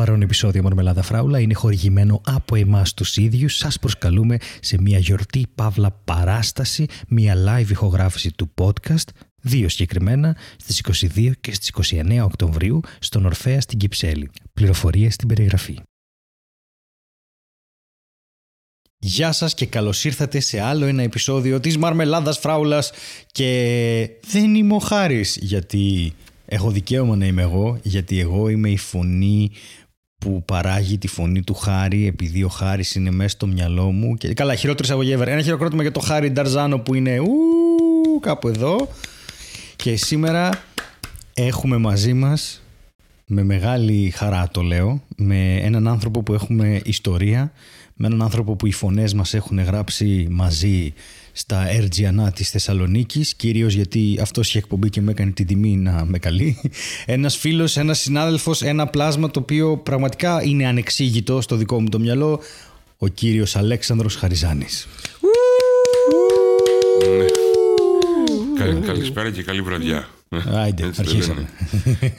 παρόν επεισόδιο Μορμελάδα Φράουλα είναι χορηγημένο από εμάς τους ίδιους. Σας προσκαλούμε σε μια γιορτή παύλα παράσταση, μια live ηχογράφηση του podcast, δύο συγκεκριμένα, στις 22 και στις 29 Οκτωβρίου στον Ορφέα στην Κυψέλη. Πληροφορίες στην περιγραφή. Γεια σας και καλώς ήρθατε σε άλλο ένα επεισόδιο της Μαρμελάδας Φράουλας και δεν είμαι ο Χάρης γιατί έχω δικαίωμα να είμαι εγώ γιατί εγώ είμαι η φωνή που παράγει τη φωνή του Χάρη επειδή ο Χάρης είναι μέσα στο μυαλό μου και καλά χειρότερο εισαγωγή ever. Ένα χειροκρότημα για το Χάρη Νταρζάνο που είναι ου, κάπου εδώ και σήμερα έχουμε μαζί μας με μεγάλη χαρά το λέω με έναν άνθρωπο που έχουμε ιστορία με έναν άνθρωπο που οι φωνές μας έχουν γράψει μαζί στα Ερτζιανά της Θεσσαλονίκης κυρίως γιατί αυτός είχε εκπομπή και με έκανε την τιμή να με καλεί ένας φίλος, ένας συνάδελφος, ένα πλάσμα το οποίο πραγματικά είναι ανεξήγητο στο δικό μου το μυαλό ο κύριος Αλέξανδρος Χαριζάνης Ναι. Καλησπέρα και καλή βραδιά. Άιντε, Έτσι αρχίσαμε.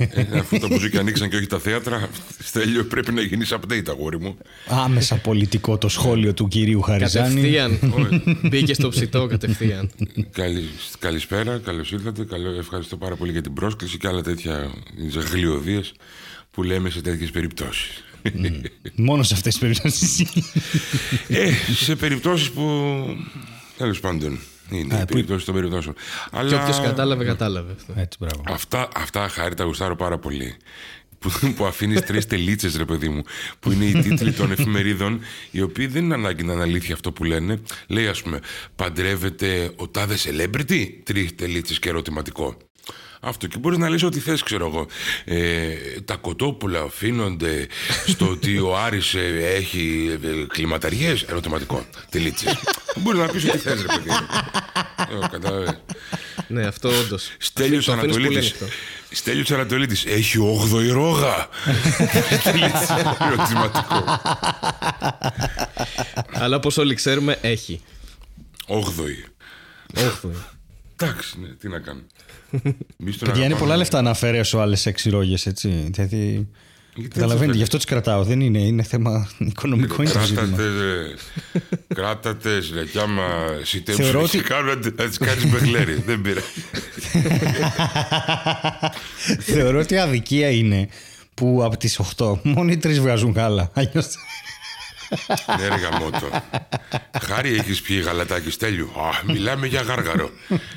Ε, αφού τα μπουζούκια ανοίξαν και όχι τα θέατρα, Στέλιο πρέπει να γίνεις update, αγόρι μου. Άμεσα πολιτικό το σχόλιο του κυρίου Χαριζάνη. Κατευθείαν. Μπήκε στο ψητό κατευθείαν. Καλη, καλησπέρα, καλώς ήρθατε. Καλό, ευχαριστώ πάρα πολύ για την πρόσκληση και άλλα τέτοια γλιωδίε που λέμε σε τέτοιες περιπτώσεις. Μόνο σε αυτές τις περιπτώσεις. ε, σε περιπτώσεις που. Τέλος πάντων. Είναι οι περιπτώσει των περιπτώσεων. Και Αλλά όποιος κατάλαβε, κατάλαβε. αυτό. Έτσι, μπράβο. αυτά, αυτά χάρη τα γουστάρω πάρα πολύ. Που, που αφήνεις τρεις τελίτσες, ρε παιδί μου. Που είναι οι τίτλοι των εφημερίδων, οι οποίοι δεν είναι ανάγκη να είναι αλήθεια αυτό που λένε. Λέει, ας πούμε, παντρεύεται ο τάδες celebrity, τρεις τελίτσες και ερωτηματικό. Αυτό. Και μπορείς να λες ό,τι θες ξέρω εγώ. Ε, Τα κοτόπουλα οφείλονται Στο ότι ο Άρης ε, έχει ε, κλιματαριές; Ερωτηματικό. Τελίτσες Μπορείς να πεις ό,τι θες ρε παιδί μου. Ε, κατάλαβες. Ναι, αυτό όντως. Στέλιος Ανατολίτης. Στέλιος Ανατολίτης. Έχει 8η ρόγα. Τελίτσες, Ερωτηματικό. Αλλά όπως όλοι ξέρουμε, έχει. 8η Όχθο. Εντάξει ναι, τι να κάνω Εμείς τον Παιδιά είναι αγαπάμε. πολλά λεφτά να αφαιρέσω άλλες έξι ρόγες, έτσι. Δηλαδή. Γιατί Καταλαβαίνετε, έτσι γι' αυτό τι κρατάω. Δεν είναι, είναι θέμα οικονομικό είναι το ζήτημα. Κράτατε, ρε. κράτατε, ρε, κι άμα σιτέψουν Θεωρώ και ότι- κάνουν, να τις κάνεις μπεγλέρι. Δεν πειράζει. Θεωρώ ότι αδικία είναι που από τις 8 μόνο οι τρεις βγάζουν γάλα. Αλλιώς... ναι, ρε γαμότο. Χάρη έχεις πιει γαλατάκι στέλιου. Α, μιλάμε για γάργαρο.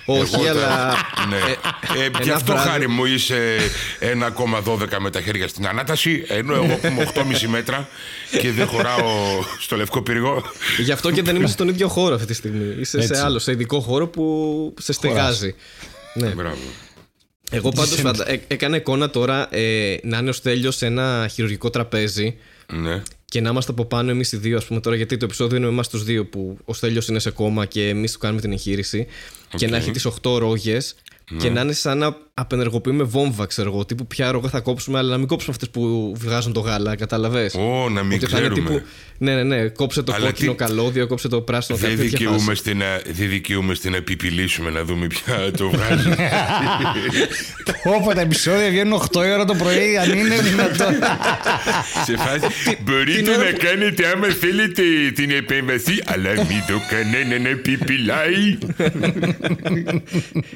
Όχι, Εγώ τα- αλλά- Ναι. Ε, γι' ένα αυτό βράδυ- χάρη μου είσαι 1,12 με τα χέρια στην ανάταση, ενώ εγώ που είμαι 8,5 μέτρα και δεν χωράω στο λευκό πύργο. Γι' αυτό και δεν είμαι στον ίδιο χώρο αυτή τη στιγμή. Είσαι Έτσι. σε άλλο, σε ειδικό χώρο που σε στεγάζει. Ναι. Μπράβο. Εγώ πάντως φαντα... ε, έκανα εικόνα τώρα ε, να είναι ο Στέλιος σε ένα χειρουργικό τραπέζι Ναι. Και να είμαστε από πάνω εμείς οι δύο, ας πούμε τώρα, γιατί το επεισόδιο είναι με εμάς τους δύο που ο Στέλιος είναι σε κόμμα και εμείς του κάνουμε την εγχείρηση. Και να έχει τις 8 ρόγες και να είναι σαν να απενεργοποιούμε βόμβα, ξέρω εγώ. Τύπου ποια ρόγα θα κόψουμε, αλλά να μην κόψουμε αυτές που βγάζουν το γάλα, κατάλαβες; Ω, να μην Ότι θα είναι ξέρουμε. τύπου. Ναι, ναι, ναι. Κόψε το Αλλά κόκκινο τι- καλώδιο, κόψε το πράσινο Δεν καλώδιο. τέτοια δικαιούμαι, φάση. στην, να- δεν δικαιούμαι στην να επιπηλήσουμε να δούμε ποια το βγάζει. Όπα τα επεισόδια βγαίνουν 8 η ώρα το πρωί, αν είναι δυνατόν. Σε φάση, μπορείτε να κάνετε άμα θέλετε την επέμβαση, αλλά μην το κανένα να επιπηλάει.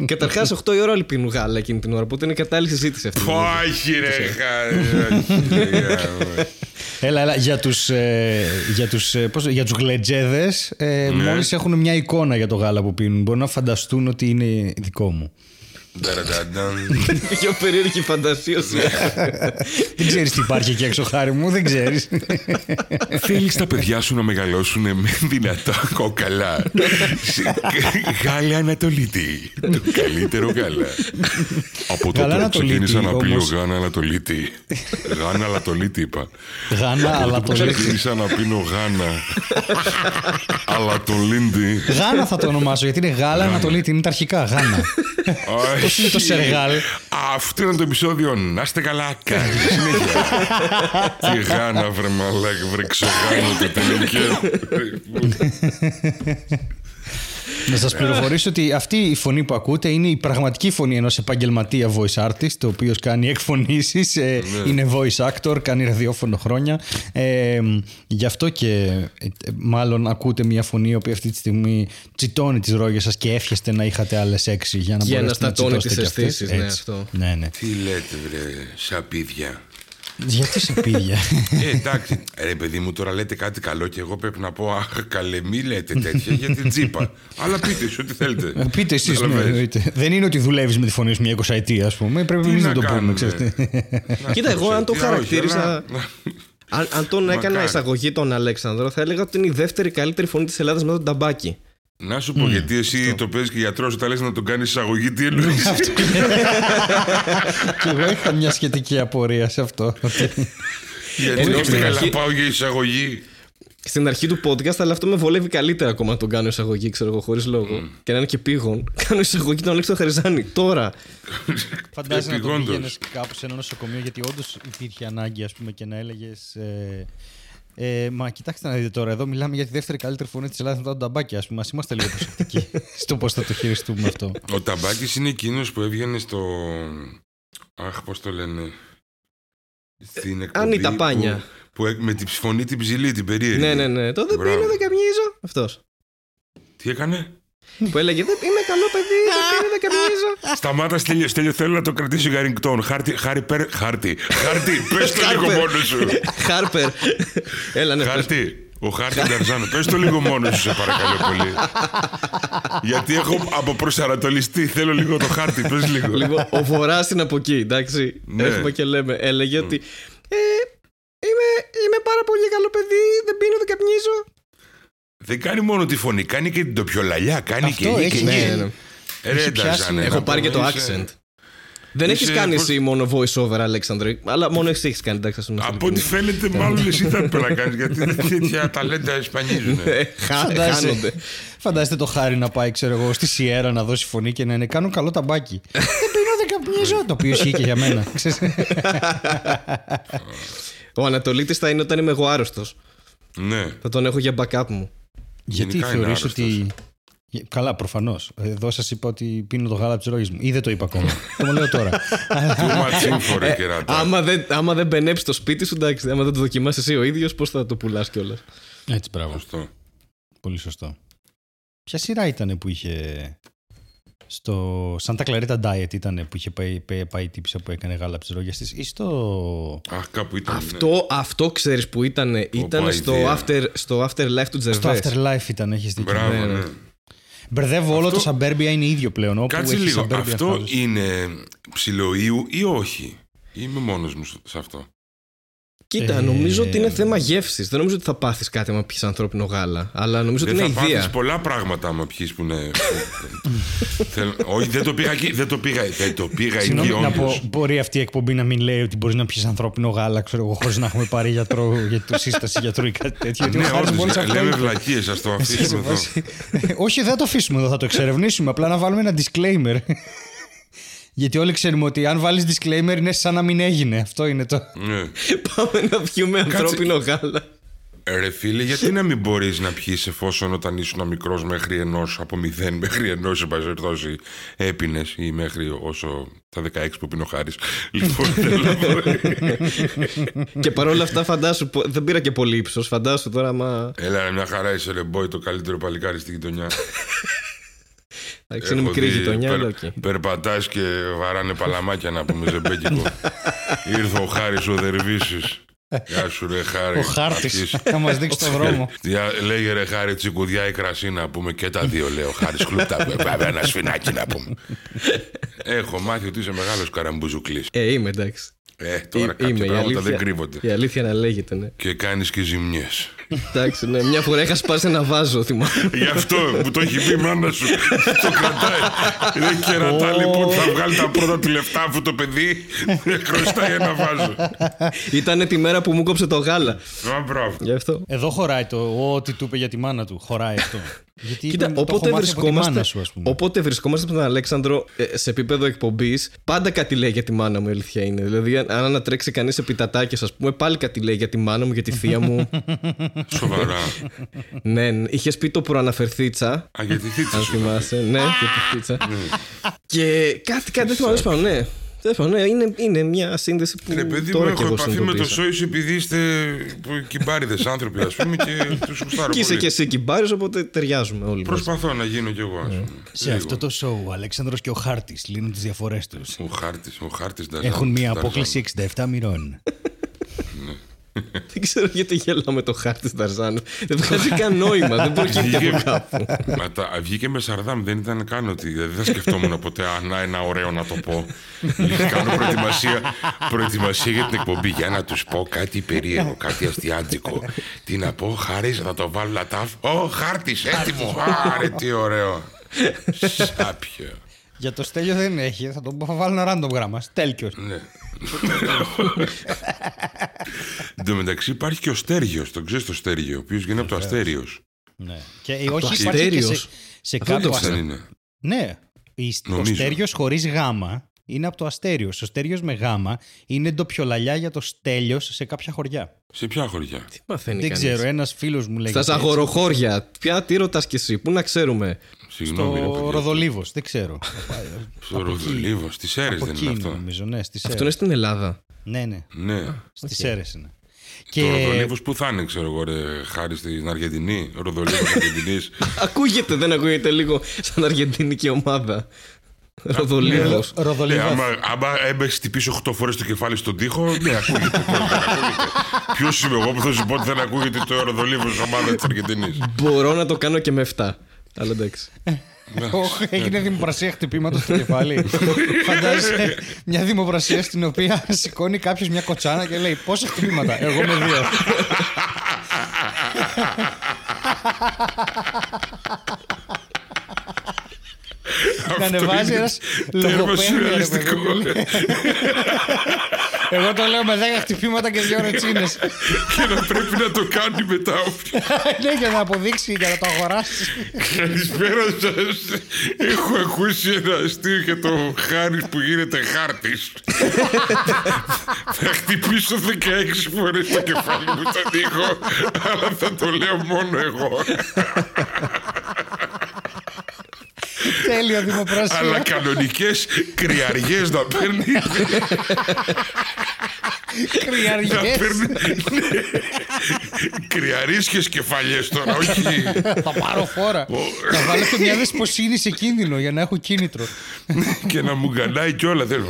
Καταρχάς, 8 η ώρα όλοι πίνουν γάλα εκείνη την ώρα, οπότε είναι κατάλληλη συζήτηση αυτή. Όχι ρε χάρη. Έλα, έλα, για τους, ε, για τους, ε, πώς, για τους γλετζέδες ε, Ναι. μόλις έχουν μια εικόνα για το γάλα που πίνουν μπορούν να φανταστούν ότι είναι δικό μου. Πιο περίεργη φαντασία σου. δεν ξέρεις τι υπάρχει εκεί έξω χάρη μου, δεν ξέρεις. Θέλεις τα παιδιά σου να μεγαλώσουν με δυνατά κόκαλα. Σε- Γάλα Ανατολίτη. Το καλύτερο γάλα. Από τότε Γάλα που Ανατολίτη, ξεκίνησα να πίνω όμως. γάνα Ανατολίτη. Γάνα Ανατολίτη είπα. Γάνα, αλλά το λέξη. Ξεκίνησα να πίνω γάνα. Αλλά το λίντι. Γάνα θα το ονομάσω γιατί είναι γάλα Ανατολίτη, είναι τα αρχικά γάνα. Πώς είναι το σεργάλ. Αυτό είναι το επεισόδιο. Να είστε καλά. Καλή συνέχεια. Τι γάνα βρε μαλάκα βρε ξεγάνω το τελικέ. Να σας πληροφορήσω ότι αυτή η φωνή που ακούτε είναι η πραγματική φωνή ενός επαγγελματία voice artist, ο οποίος κάνει εκφωνήσεις, Ναι. είναι voice actor, κάνει ραδιόφωνο χρόνια. Ε, γι' αυτό και ε, μάλλον ακούτε μια φωνή η οποία αυτή τη στιγμή τσιτώνει τις ρόγες σας και εύχεστε να είχατε άλλες έξι για να Για να μπορέσετε να στατώνει τσιτώσετε τις κι αυτές. αισθήσεις, ναι, Έτσι. αυτό. Ναι, ναι. Τι λέτε, βρε, σαπίδια. Γιατί σε πήγε. ε, εντάξει, ρε παιδί μου, τώρα λέτε κάτι καλό και εγώ πρέπει να πω Αχ, καλέ, μη λέτε τέτοια για την τσίπα. Αλλά πείτε σου ό,τι θέλετε. Πείτε εσείς. Καταλαβαίνεις. Δεν είναι ότι δουλεύεις με τη φωνή σου μια εικοσαετία, ας πούμε. Πρέπει Τι εμείς να να το πούμε, κάνουμε; ξέρετε. Να Κοίτα, εγώ αν το όχι, αλλά- χαρακτήριζα. Αν, αν τον έκανα Μακάρι. εισαγωγή τον Αλέξανδρο, θα έλεγα ότι είναι η δεύτερη καλύτερη φωνή της Ελλάδας με τον ταμπάκι. Να σου πω, γιατί εσύ το παίζεις και γιατρός, όταν λες να τον κάνεις εισαγωγή, τι εννοείς; Και εγώ είχα μια σχετική απορία σε αυτό. ότι- Γιατί Ενώ δεν στην ήθελα αρχή- να πάω για εισαγωγή. Στην αρχή του podcast, αλλά αυτό με βολεύει καλύτερα ακόμα να τον κάνω εισαγωγή, ξέρω εγώ, χωρίς λόγο. Και να είναι και πήγον. Κάνω εισαγωγή τον Αλέξανδρο Χαριζάνη. Τώρα. Φαντάζεσαι να το Επιγόντως. πήγαινε κάπου σε ένα νοσοκομείο, γιατί όντως υπήρχε ανάγκη, ας πούμε, και να έλεγες. Ε, ε, μα κοιτάξτε να δείτε τώρα, εδώ μιλάμε για τη δεύτερη καλύτερη φωνή της Ελλάδας μετά τον ταμπάκι. Α πούμε, ας είμαστε λίγο προσεκτικοί στο πώς θα το χειριστούμε αυτό. Ο Ταμπάκη είναι εκείνος που έβγαινε στο. Αχ, πώς το λένε. Στην εκπομπή. Ανίτα Πάνια. Που, που έ- με τη φωνή την ψηλή, την περίεργη. Ναι, ναι, ναι. Το δεν Μπράβο. πίνω, δεν καμιίζω. Αυτός. Τι έκανε; Που έλεγε Δεν είμαι καλό παιδί, δεν πίνω, δεν καμιίζω. Σταμάτα, στέλιο, στέλιο, θέλω να το κρατήσω για ringtone. Χάρτη, χάρη, πέρ, χάρτη. Χάρτη, πες το λίγο Χάρπερ. μόνος σου. Χάρπερ. Έλα, ναι, πες. Χάρτη, ο Χάρτη Νταρζάνο, πες το λίγο μόνος σου, σε παρακαλώ πολύ. Γιατί έχω από προσανατολιστεί, θέλω λίγο το χάρτη, πες λίγο. Λοιπόν, ο Βορρά είναι από εκεί, εντάξει. Ναι. Έχουμε και λέμε. Έλεγε ότι. Ε, είμαι, είμαι πάρα πολύ καλό παιδί, δεν πίνω, δεν καπνίζω. Δεν κάνει μόνο τη φωνή, κάνει και την τοπιολαλιά, κάνει Αυτό και έχεις, εκεί. ναι, και- ναι, ναι. Ε, Ρε, Έχει πιάσει. Νταρζάνε, Έχω να πάρει και το πούμε, είσαι- accent. Δεν είσαι έχεις κάνει πώς- εσύ μόνο voice over, Αλέξανδρε. Αλλά μόνο εσύ έχεις κάνει, εντάξει, ας πούμε. Από ό,τι φαίνεται, μάλλον εσύ θα έπρεπε να κάνεις, γιατί τέτοια ταλέντα εσπανίζουν. Ε, χα- Χάνονται. Φαντάζεστε το χάρη να πάει, ξέρω εγώ, στη Σιέρα να δώσει φωνή και να είναι Κάνω καλό ταμπάκι. δεν πίνω, δεν καπνίζω. Το οποίο ισχύει και για μένα. Ξέρεις. Ο Ανατολίτης θα είναι όταν είμαι εγώ άρρωστος. Ναι. Θα τον έχω για backup μου. Γιατί Γενικά είναι θεωρείς άρρωστος. ότι. Καλά, προφανώς. Εδώ σας είπα ότι πίνω το γάλα από τις ρόγες μου. Ή δεν το είπα ακόμα. το λέω τώρα. Too much info, ρε κεράτα. Άμα δεν, άμα δεν μπενέψει το σπίτι σου, εντάξει, άμα δεν το δοκιμάσεις εσύ ο ίδιος, πώς θα το πουλάς κιόλας; Έτσι, μπράβο. Σωστό. Πολύ σωστό. Ποια σειρά ήταν που είχε. Στο Santa Clarita Diet ήταν που είχε πάει, πάει, πάει η τύψα που έκανε γάλα από τις ρόγες της, ή στο. Αχ, κάπου ήταν. ναι. Αυτό, αυτό ξέρεις που ήταν. Ήταν στο, ιδέα. after, στο Afterlife του Στο Τζερβέ. Afterlife ήταν, έχεις δίκιο. Μπράβο, Ναι, ναι. ναι. Μπερδεύω όλο Αυτό- το Suburbia είναι ίδιο πλέον. Όπου Κάτσε έχει λίγο. Suburbia Αυτό houses. είναι ψιλοίου ή όχι; Είμαι μόνος μου σε αυτό. Κοίτα, Ε, νομίζω ότι είναι θέμα γεύσης. Δεν νομίζω ότι θα πάθεις κάτι άμα πιεις ανθρώπινο γάλα. Αλλά νομίζω Δεν ότι θα είναι πάθεις ιδέα. πολλά πράγματα άμα πιείς που είναι... Θέλω- Όχι, δεν το πήγα εκεί. Δεν το πήγα, δεν το πήγα εκεί Συγγνώμη να πω, όντως. μπορεί αυτή η εκπομπή να μην λέει ότι μπορείς να πιεις ανθρώπινο γάλα, ξέρω εγώ, χωρίς να έχουμε πάρει γιατρό για το σύσταση γιατρού ή κάτι τέτοιο. γιατί ο Ναι, Χάρης μόλις όντως, αυτό λέμε είπε. βλακίες, ας το αφήσουμε εδώ. Όχι, δεν θα το αφήσουμε εδώ, θα το εξερευνήσουμε. Απλά να βάλουμε ένα disclaimer. Γιατί όλοι ξέρουμε ότι αν βάλεις disclaimer είναι σαν να μην έγινε. Αυτό είναι το. Ναι. Πάμε να πιούμε ανθρώπινο γάλα. Ρε φίλε, γιατί να μην μπορείς να πιεις εφόσον όταν ήσουν μικρός μέχρι ενός, από μηδέν μέχρι ενός, σε πάση περιπτώσει, έπινες ή μέχρι όσο τα 16 που πίνει ο Χάρη. Λοιπόν, θέλω να πω. και παρόλα αυτά, φαντάσου. πο- Δεν πήρα και πολύ ύψος. Φαντάσου τώρα, μα. Έλα, ρε, μια χαρά είσαι, ρε boy, το καλύτερο παλικάρι στη γειτονιά. Εντάξει, είναι Έχω μικρή δει, γειτονιά, περ- αλλά οκ. Περπατάς και βαράνε παλαμάκια να πούμε ζεϊμπέκικο. Ήρθε ο Χάρης ο Δερβίσης. Γεια σου ρε Χάρη. Ο χάρτης Αυτής- θα μας δείξει το δρόμο. Δια- Λέγε ρε Χάρη τσικουδιά ή κρασί να πούμε και τα δύο λέει ο Χάρης χλουπτά. Βέβαια ένα σφινάκι να πούμε. Έχω μάθει ότι είσαι μεγάλος καραμπουζουκλής. Ε, είμαι εντάξει. Ε, τώρα Ε, κάποια είμαι, η πράγματα αλήθεια, δεν κρύβονται. Η αλήθεια να λέγεται, ναι. Και κάνεις και ζημιές. Εντάξει, ναι. Μια φορά είχα σπάσει ένα βάζο, θυμάμαι. Γι' αυτό που το έχει πει η μάνα σου. το κρατάει. Δεν κερατά λοιπόν θα βγάλει τα πρώτα του λεφτά αυτό το παιδί. Χρωστάει ένα βάζο. Ήταν τη μέρα που μου κόψε το γάλα. Α, μπράβο. Γι' αυτό. Εδώ χωράει το ό,τι του είπε για τη μάνα του. Χωράει αυτό. Γιατί Κοίτα, το έχω όποτε μάθει από τη μάνα βρισκόμαστε, σου, ας πούμε. όποτε βρισκόμαστε με τον Αλέξανδρο ε, σε επίπεδο εκπομπής, πάντα κάτι λέει για τη μάνα μου, η αλήθεια είναι. Δηλαδή, αν αν ανατρέξει κανείς επί τατάκια, ας πούμε, πάλι κάτι λέει για τη μάνα μου, για τη θεία μου. Σοβαρά. ναι, ναι. είχες πει το προαναφερθήτσα. Α, γιατί θίτσα Αν σου. θυμάσαι. Ναι, και τη θήτσα. και κάτι, κάτι δεν μου αρέσει ναι. Τέλος πάντων, ναι, είναι, είναι μια σύνδεση που Ρε παιδί μου, τώρα και έχω εγώ επαφή με το συνειδητοποίησα. Σόις επειδή είστε κυμπάριδες άνθρωποι, ας πούμε, και τους γουστάρω Και είσαι πολύ. και εσύ κυμπάρης, οπότε ταιριάζουμε όλοι μας. Προσπαθώ να γίνω κι εγώ, ας πούμε. Σε αυτό το show, ο Αλέξανδρος και ο Χάρτης λύνουν τις διαφορές τους. Ο χάρτης, ο χάρτης Νταζάν. Έχουν μία Νταζάν. απόκληση 67 μοιρών. Δεν ξέρω γιατί γελάω με το χάρτη Ταρζάνου. Δεν βγάζει καν νόημα, δεν προκύπτει από κάπου. Μα τα, βγήκε με Σαρδάμ, δεν ήταν καν ότι. Δηλαδή δεν σκεφτόμουν ποτέ αν ένα ωραίο να το πω. Κάνω προετοιμασία, προετοιμασία για την εκπομπή για να τους πω κάτι περίεργο, κάτι αστιάτικο. Τι να πω, χάρης, θα το βάλω λατάφ. Ω, χάρτης, έτοιμο. Άρε, τι ωραίο. Σάπιο. Για το Στέλιο δεν έχει, θα τον βάλω ένα random γράμμα. Στέλκιος. Ναι. Εν τω μεταξύ υπάρχει και ο Στέργιος, τον ξέρεις το Στέργιο, ο οποίος γίνεται από το Αστέριος. Ναι. Και όχι υπάρχει και σε, Αστέριος. σε Αυτό δεν το κάποιο ξέρω. Δεν είναι. Ναι. Η- Ο Νομίζω. Στέριος χωρίς γάμα είναι από το Αστέριος. Ο Στέριος με γάμα είναι ντοπιολαλιά για το Στέλιος σε κάποια χωριά. Σε ποια χωριά; Τι μαθαίνει δεν κανείς; ξέρω, ένας φίλος μου λέει. Στα αγοροχώρια. Ποια τι ρωτάς κι εσύ, πού να ξέρουμε; Συγγνώμη, ρε Στο παιδιά. Ροδολίβος, δεν ξέρω. Στο Ροδολίβος, στις Σέρε Από δεν εκεί είναι είναι, αυτό; νομίζω, ναι, στις Αυτό είναι Σέρες. στην Ελλάδα. Ναι, ναι, Ναι. στις Σέρες είναι. Το Ροδολίβος που θα είναι, ξέρω εγώ, ρε, χάρη στην Αργεντινή; Ροδολίβος Αργεντινής. Ακούγεται, δεν ακούγεται λίγο σαν αργεντινική ομάδα. Ροδολίβος. Ναι, Ροδολίβο. άμα, άμα έμπαιξε χτυπήσει 8 φορές το κεφάλι στον τοίχο, ναι, ακούγεται. Ποιος είμαι εγώ που θα σου πω ότι δεν ακούγεται το Ροδολίβο ομάδα της Αργεντινής; Μπορώ να το κάνω και με 7. Αλλά εντάξει. Όχι, έγινε δημοπρασία χτυπήματος στο κεφάλι. Φαντάζεσαι μια δημοπρασία στην οποία σηκώνει κάποιος μια κοτσάνα και λέει Πόσα χτυπήματα, Εγώ με δύο. Να ανεβάζει ένας λογοπαίγνιο ρε παιδί μου. Εγώ το λέω με 10 χτυπήματα και δύο ρετσίνες. και να πρέπει να το κάνει μετά. Ναι, για να αποδείξει, για να το αγοράσει. Καλησπέρα σας. Έχω ακούσει ένα αστείο για το χάρη που γίνεται χάρτης. θα χτυπήσω 16 φορές το κεφάλι μου στον τοίχο, αλλά θα το λέω μόνο εγώ. Τέλειο αλλά δημοπρασία. κανονικές κρυαριές να παίρνει. να Κρυαριέ. παίρνει. Κρυαρίσχε κεφαλιέ τώρα, όχι. Θα πάρω φόρα. Θα βάλω και μια δεσποσύνη σε κίνδυνο για να έχω κίνητρο. και να μου γκανάει κιόλα. Δεν...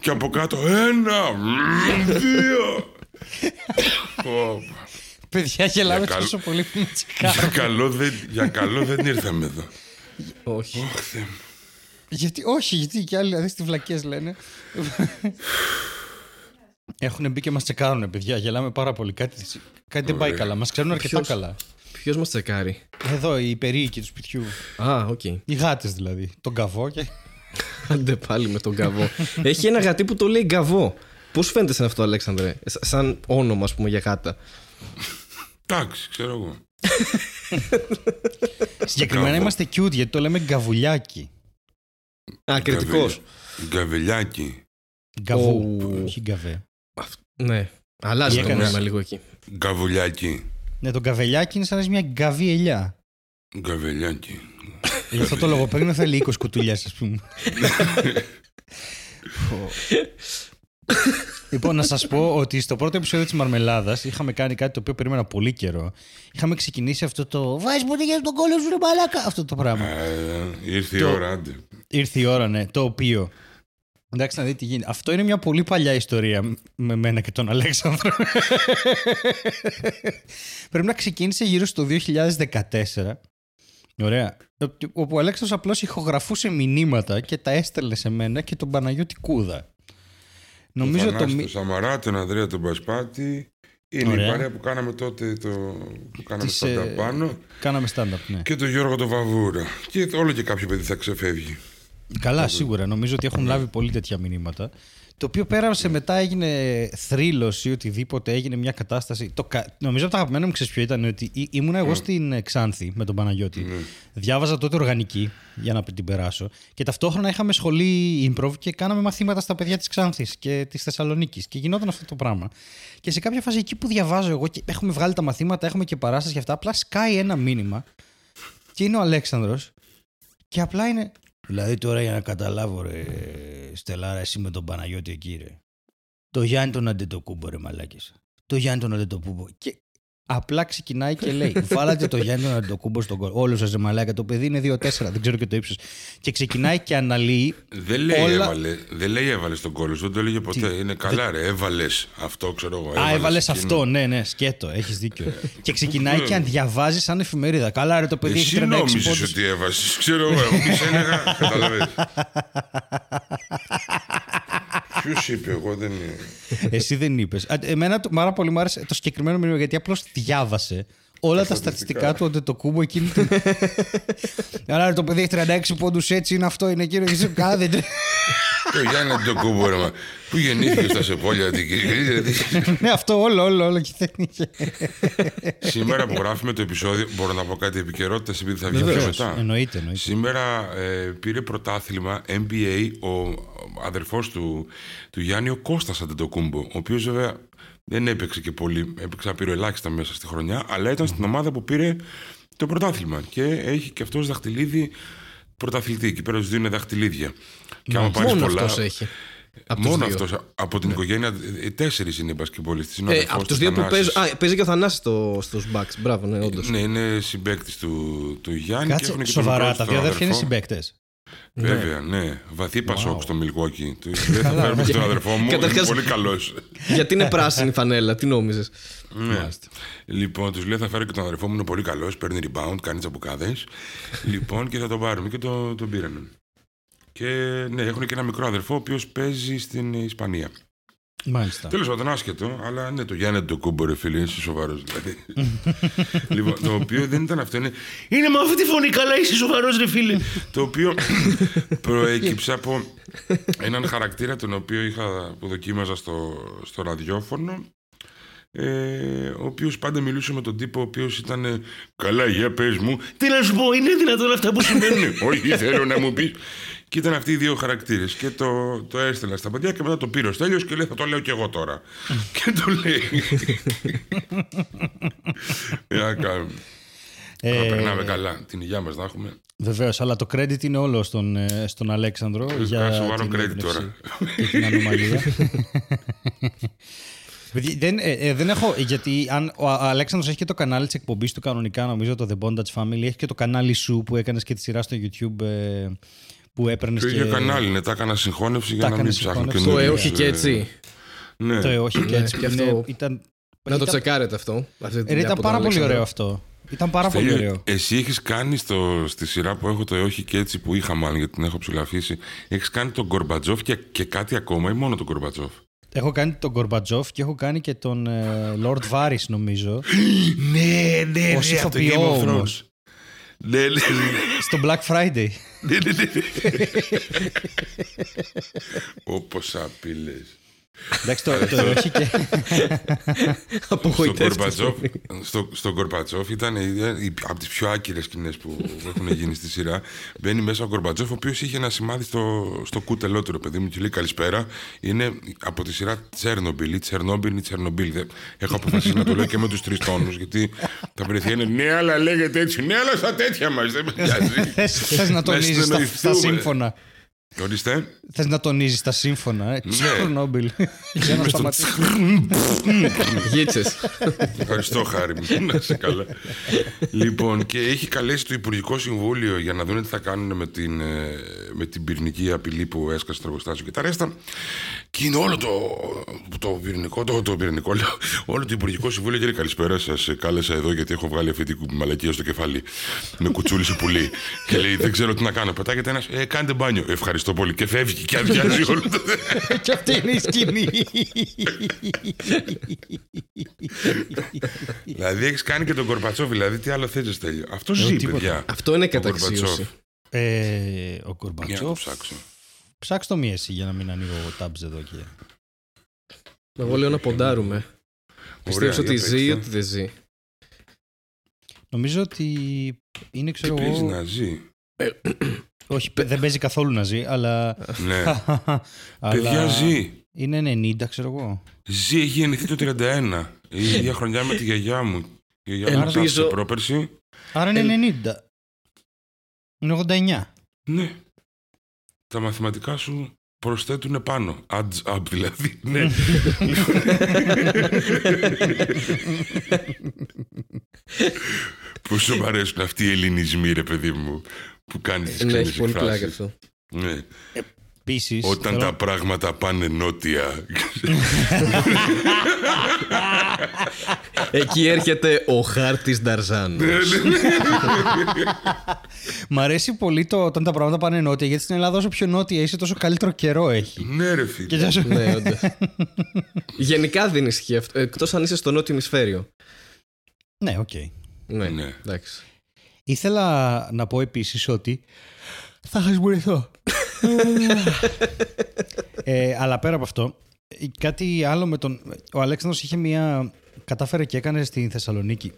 και από κάτω ένα, μ, δύο. Πω, Παιδιά, γελάμε Για καλό- τόσο πολύ που με για, τσεκάρω. καλό δεν, για καλό δεν ήρθαμε εδώ. Όχι. Αχ, Θεέ μου. Γιατί, όχι, γιατί και άλλοι δηλαδή βλακές λένε. Έχουν μπει και μας τσεκάρουν, παιδιά. Γελάμε πάρα πολύ. Κάτι, κάτι δεν πάει καλά. Μας ξέρουν αρκετά Ποιος; καλά. Ποιος μας τσεκάρει; Εδώ οι περίοικοι του σπιτιού. Α, οκ. Οι γάτες δηλαδή. Τον καβό και. Άντε πάλι με τον καβό. Έχει ένα γατί που το λέει γκαβό. Πώς σου φαίνεται σαν αυτό, Αλέξανδρε, Σα- σαν όνομα, ας πούμε, για γάτα. Εντάξει, ξέρω εγώ. Συγκεκριμένα Γκαβό. είμαστε cute γιατί το λέμε γκαβουλιάκι. Α, κριτικός. Γκαβελιάκι. Γκαβού. Ου. Όχι γκαβέ. Ναι. Αλλάζει Τι το έκανες; νόημα λίγο εκεί. Γκαβουλιάκι. Ναι, το γκαβελιάκι είναι σαν να είσαι μια γκαβή ελιά. Γκαβελιάκι. Γι' αυτό το λογοπαίγνιο θέλει 20 κουτουλιές, ας πούμε. λοιπόν, να σας πω ότι στο πρώτο επεισόδιο της Μαρμελάδας είχαμε κάνει κάτι το οποίο περίμενα πολύ καιρό. Είχαμε ξεκινήσει αυτό το. Βάζει ποτέ για τον κόλλο σου, ρε μαλάκα. Αυτό το πράγμα. Ε, ήρθε η Το- ώρα, άντε. Ήρθε η ώρα, ναι. Το οποίο. Εντάξει, να δείτε τι γίνεται. Αυτό είναι μια πολύ παλιά ιστορία με μένα και τον Αλέξανδρο. Πρέπει να ξεκίνησε γύρω στο 2014. Ωραία. Όπου ο Αλέξανδρος απλώς ηχογραφούσε μηνύματα και τα έστελνε σε μένα και τον Παναγιώτη Κούδα. Νομίζω το το, Θανάση, μη- τον Σαμαρά, τον Ανδρέα τον Πασπάτη. Είναι Ωραία. η παρέα που κάναμε τότε το. που κάναμε Τις, στα ε, πάνω. κάναμε stand-up, ναι. Και τον Γιώργο τον Βαβούρα. Και όλο και κάποιο παιδί θα ξεφεύγει. Καλά, σίγουρα. Νομίζω ότι έχουν λάβει πολύ τέτοια μηνύματα. Το οποίο πέρασε μετά έγινε θρύλος ή οτιδήποτε, έγινε μια κατάσταση. Το, κα- νομίζω από τα αγαπημένα μου ξέρεις ποιο ήταν ότι ή- ήμουνα εγώ στην ε, Ξάνθη με τον Παναγιώτη. Διάβαζα τότε οργανική για να την περάσω και ταυτόχρονα είχαμε σχολή improv και κάναμε μαθήματα στα παιδιά της Ξάνθης και της Θεσσαλονίκης και γινόταν αυτό το πράγμα. Και σε κάποια φάση εκεί που διαβάζω εγώ και έχουμε βγάλει τα μαθήματα, έχουμε και παράσταση και αυτά, απλά σκάει ένα μήνυμα και είναι ο Αλέξανδρος και απλά είναι. Δηλαδή τώρα για να καταλάβω, ρε Στελάρα, εσύ με τον Παναγιώτη εκεί, ρε. Το Γιάννη τον Αντετοκούμπο, ρε μαλάκες. Το Γιάννη τον Αντετοκούμπο. Και απλά ξεκινάει και λέει: Βάλατε το Γιάννη τον Αντετοκούμπο στον κόλ. Όλο σας ρε μαλάκα. Το παιδί είναι 2-4, δεν ξέρω και το ύψος. Και ξεκινάει και αναλύει. Δεν λέει, όλα- έβαλε, δεν λέει έβαλε τον κόλλο, δεν το έλεγε ποτέ. Είναι καλά, ρε. Έβαλες αυτό, ξέρω εγώ. Α, έβαλες εκείνο. αυτό. Ναι, ναι, σκέτο. Έχεις δίκιο. και ξεκινάει και αν διαβάζει σαν εφημερίδα. Καλά, ρε το παιδί έχει Εσύ 36 νόμιζες πόντους. ότι έβασε. Ξέρω εγώ, εγώ τι σε έλεγα. Καταλαβαίνεις. Ποιος είπε, εγώ δεν. Εσύ δεν είπες. Εμένα το- πάρα πολύ μου άρεσε το συγκεκριμένο μήνυμα γιατί απλώς διάβασε όλα τα στατιστικά του Αντετοκούμπο εκείνη την. Αλλά ρε, το παιδί έχει 36 πόντους έτσι είναι αυτό, είναι εκείνο. και εσύ, «Κα, δεν τρε-». Το Γιάννη το κούμπο, ρε, μα; Πού γεννήθηκε στα Σεπόλια, την δηλαδή. Ναι, αυτό όλο, όλο, όλο. Και δεν είχε. Σήμερα που γράφουμε το επεισόδιο, μπορώ να πω κάτι επικαιρότητα επειδή θα βγει πιο Βεβαίως, μετά. εννοείται, εννοείται. Σήμερα ε, πήρε πρωτάθλημα NBA ο αδερφός του, του Γιάννη, ο Κώστας Αντετοκούμπο, ο οποίος βέβαια δεν έπαιξε και πολύ, έπαιξε πήρε ελάχιστα μέσα στη χρονιά, αλλά ήταν στην ομάδα που πήρε το πρωτάθλημα και έχει και αυτός δαχτυλίδι πρωταθλητή. Εκεί πέρα τους δίνουν δαχτυλίδια. Και άμα πάρεις Μόνο πολλά, αυτός έχει. Από τους Μόνο δύο. αυτός, από την οικογένεια, ε, τέσσερις είναι οι μπασκετμπολιστές. Είναι ο Ε, αδερφός από τους του δύο που Θανάσης. παίζουν. Α, παίζει και ο Θανάσης στο, στους Bucks. Μπράβο, ναι, όντως. Ναι, είναι συμπέκτη του, του Γιάννη. και Κάτσε, έχουν και τον σοβαρά, μικρό τα του δύο αδέρφια είναι αδερφό. Συμπαίκτε. Βέβαια, ναι. Βαθύ πασόκ στο Μιλγόκι. Του λέει θα φέρουμε στον αδερφό μου. Είναι Καταρχάς- πολύ καλός. Γιατί είναι πράσινη φανέλα, τι νόμιζες; ναι. Λοιπόν, τους λέει θα φέρω και τον αδερφό μου. Είναι πολύ καλός. Παίρνει rebound, κάνει τσαμπουκάδες. λοιπόν, και θα τον πάρουμε. Και το, τον πήρανε. Και ναι, έχουν και ένα μικρό αδερφό ο οποίος παίζει στην Ισπανία. Μάλιστα. Τέλος πάντων, άσχετο, αλλά ναι, το Γιάννη το κούμπο, ρε φίλε, είσαι σοβαρός δηλαδή. λοιπόν, το οποίο δεν ήταν αυτό, είναι. Είναι με αυτή τη φωνή, καλά, είσαι σοβαρός, ρε φίλε. το οποίο προέκυψε από έναν χαρακτήρα τον οποίο είχα, που δοκίμαζα στο, στο ραδιόφωνο. Ε, ο οποίος πάντα μιλούσε με τον τύπο ο οποίος ήταν ε, Καλά για πες μου Τι να σου πω είναι δυνατόν αυτά που συμβαίνουν; Όχι θέλω να μου πεις Και ήταν αυτοί οι δύο χαρακτήρες. Και το, το έστελνα στα παιδιά και μετά το πήρε ο Στέλιος Και λέει θα το λέω και εγώ τώρα Και το λέει. Για να κάνουμε. Ε, Να περνάμε καλά. Την υγειά μας να έχουμε. Βεβαίως, αλλά το credit είναι όλο στον, ε, στον Αλέξανδρο για κάνει σοβαρό την credit έμπνευση τώρα. και την ανομαλία. Παιδιά, δεν, ε, ε, δεν έχω, γιατί αν ο Α- Αλέξανδρος έχει και το κανάλι της εκπομπής του κανονικά, νομίζω το The Bondage Family, έχει και το κανάλι σου που έκανες και τη σειρά στο YouTube ε, που έπαιρνες Το και... ίδιο κανάλι είναι Τα έκανα συγχώνευση για Τα να μην έκανες ψάχνω συγχώνευση. Το ε, καινούριους, όχι και ε, έτσι. Ναι Το ε, όχι και Ναι, έτσι. και είναι- αυτό- ήταν, Να το ήταν- τσεκάρετε αυτό. αυτή τη ε, δουλειά ήταν από τον πάρα πολύ Αλέξανδρο. ωραίο αυτό. Ήταν πάρα πολύ Στέλιο, ωραίο. Εσύ έχεις κάνει στο, στη σειρά που έχω το «Ε, όχι και έτσι που είχα μάλλον γιατί την έχω ψηλαφίσει. Έχεις κάνει τον Γκορμπατζόφ και, και κάτι ακόμα ή μόνο τον Γκορμπατζόφ. Έχω κάνει τον Γκορμπατζόφ και έχω κάνει και τον ε, Lord Varys νομίζω ναι, ναι, Ως ηθοποιό όμως. Ναι, ναι, στο Black Friday. ναι, ναι, ναι. Όπως απειλές. Εντάξει, το, το όχι και... Στο Απογοητεύτηκε. Γκορμπατζόφ, στο, στο Γκορμπατζόφ ήταν από τις πιο άκυρες σκηνές που έχουν γίνει στη σειρά. Μπαίνει μέσα ο Γκορμπατζόφ, ο οποίος είχε ένα σημάδι στο, στο κούτελό του, ρε παιδί μου, και λέει Καλησπέρα. Είναι από τη σειρά Τσέρνομπιλ ή Τσερνόμπιλ ή Τσερνομπίλ. Δεν- Έχω αποφασίσει να το λέω και με τους τρεις τόνους, γιατί τα παιδιά είναι ναι, αλλά λέγεται έτσι. Ναι, αλλά στα τέτοια μας δεν με νοιάζει. Θες, θες να τονίζεις τα, τα συνεννοηθούμε. σύμφωνα. Ορίστε. Θες να τονίζεις τα σύμφωνα. Ε; Τσέρνόμπιλ. Για να Μες στο σταματήσει. Γίτσε. Ευχαριστώ, χάρη μου. Να είσαι καλά. λοιπόν, και έχει καλέσει το Υπουργικό Συμβούλιο για να δουν τι θα κάνουν με την, ε, με την πυρηνική απειλή που έσκασε στο εργοστάσιο και τα ρέστα. Και είναι όλο το, το πυρηνικό, το, το πυρηνικό, λέω, όλο το Υπουργικό Συμβούλιο. Κύριε, καλησπέρα σας. Κάλεσα εδώ γιατί έχω βγάλει αυτή την μαλακία στο κεφάλι. Με κουτσούλη σε πουλί. και λέει, Δεν ξέρω τι να κάνω. Πετάγεται ένας, ε, κάντε μπάνιο. Ευχαριστώ πολύ. Και φεύγει και αδειάζει όλο το. Και αυτή είναι η σκηνή. δηλαδή, έχεις κάνει και τον Κορπατσόφ. Δηλαδή, τι άλλο θέλει, τέλειο. Αυτό ζει, τίποτα. παιδιά. Αυτό είναι Ο Γκορμπατσόφ. καταξίωση. Ε, ο Για να το Γκορμπατσόφ ψάξω. Ψάξ το μία εσύ για να μην ανοίγω εγώ tabs εδώ και. Εγώ λέω να ποντάρουμε. Πιστεύεις ότι για ζει ή παίξτε. ότι δεν ζει; Νομίζω ότι είναι, Τι ξέρω παίζει εγώ. να ζει; Όχι, παι- δεν παίζει καθόλου να ζει, αλλά. Ναι. αλλά Παιδιά ζει. Είναι 90, ξέρω εγώ. Ζει, έχει γεννηθεί το 31. Η ίδια χρονιά με τη γιαγιά μου. Η γιαγιά μου Ελπίζω- θάψε πρόπερση. Άρα είναι 90. Είναι 89. Ναι. Τα μαθηματικά σου προσθέτουν πάνω. Adds up δηλαδή. Ναι. Πόσο μου αρέσουν αυτοί οι ελληνισμοί, ρε παιδί μου, που κάνει τις Ναι, ξένες έχει πολύ πλάκα εκφράσεις. αυτό. Ναι. Επίσης. Όταν τα πράγματα πάνε νότια. Εκεί έρχεται ο χάρτης Νταρζάνος. Ναι, Μ' αρέσει πολύ το όταν τα πράγματα πάνε νότια, γιατί στην Ελλάδα όσο πιο νότια είσαι, τόσο καλύτερο καιρό έχει. ναι, ρε φίλε. Και τόσο- ναι, όντως. Γενικά δεν ισχύει αυτό. Εκτός αν είσαι στο νότιο ημισφαίριο. ναι, οκ. Ναι, Ναι. εντάξει. Ήθελα να πω επίσης ότι θα χασμουρηθώ. ε, αλλά πέρα από αυτό, ε, κάτι άλλο με τον... Ο Αλέξανδρος είχε μια... Κατάφερε και έκανε στη Θεσσαλονίκη.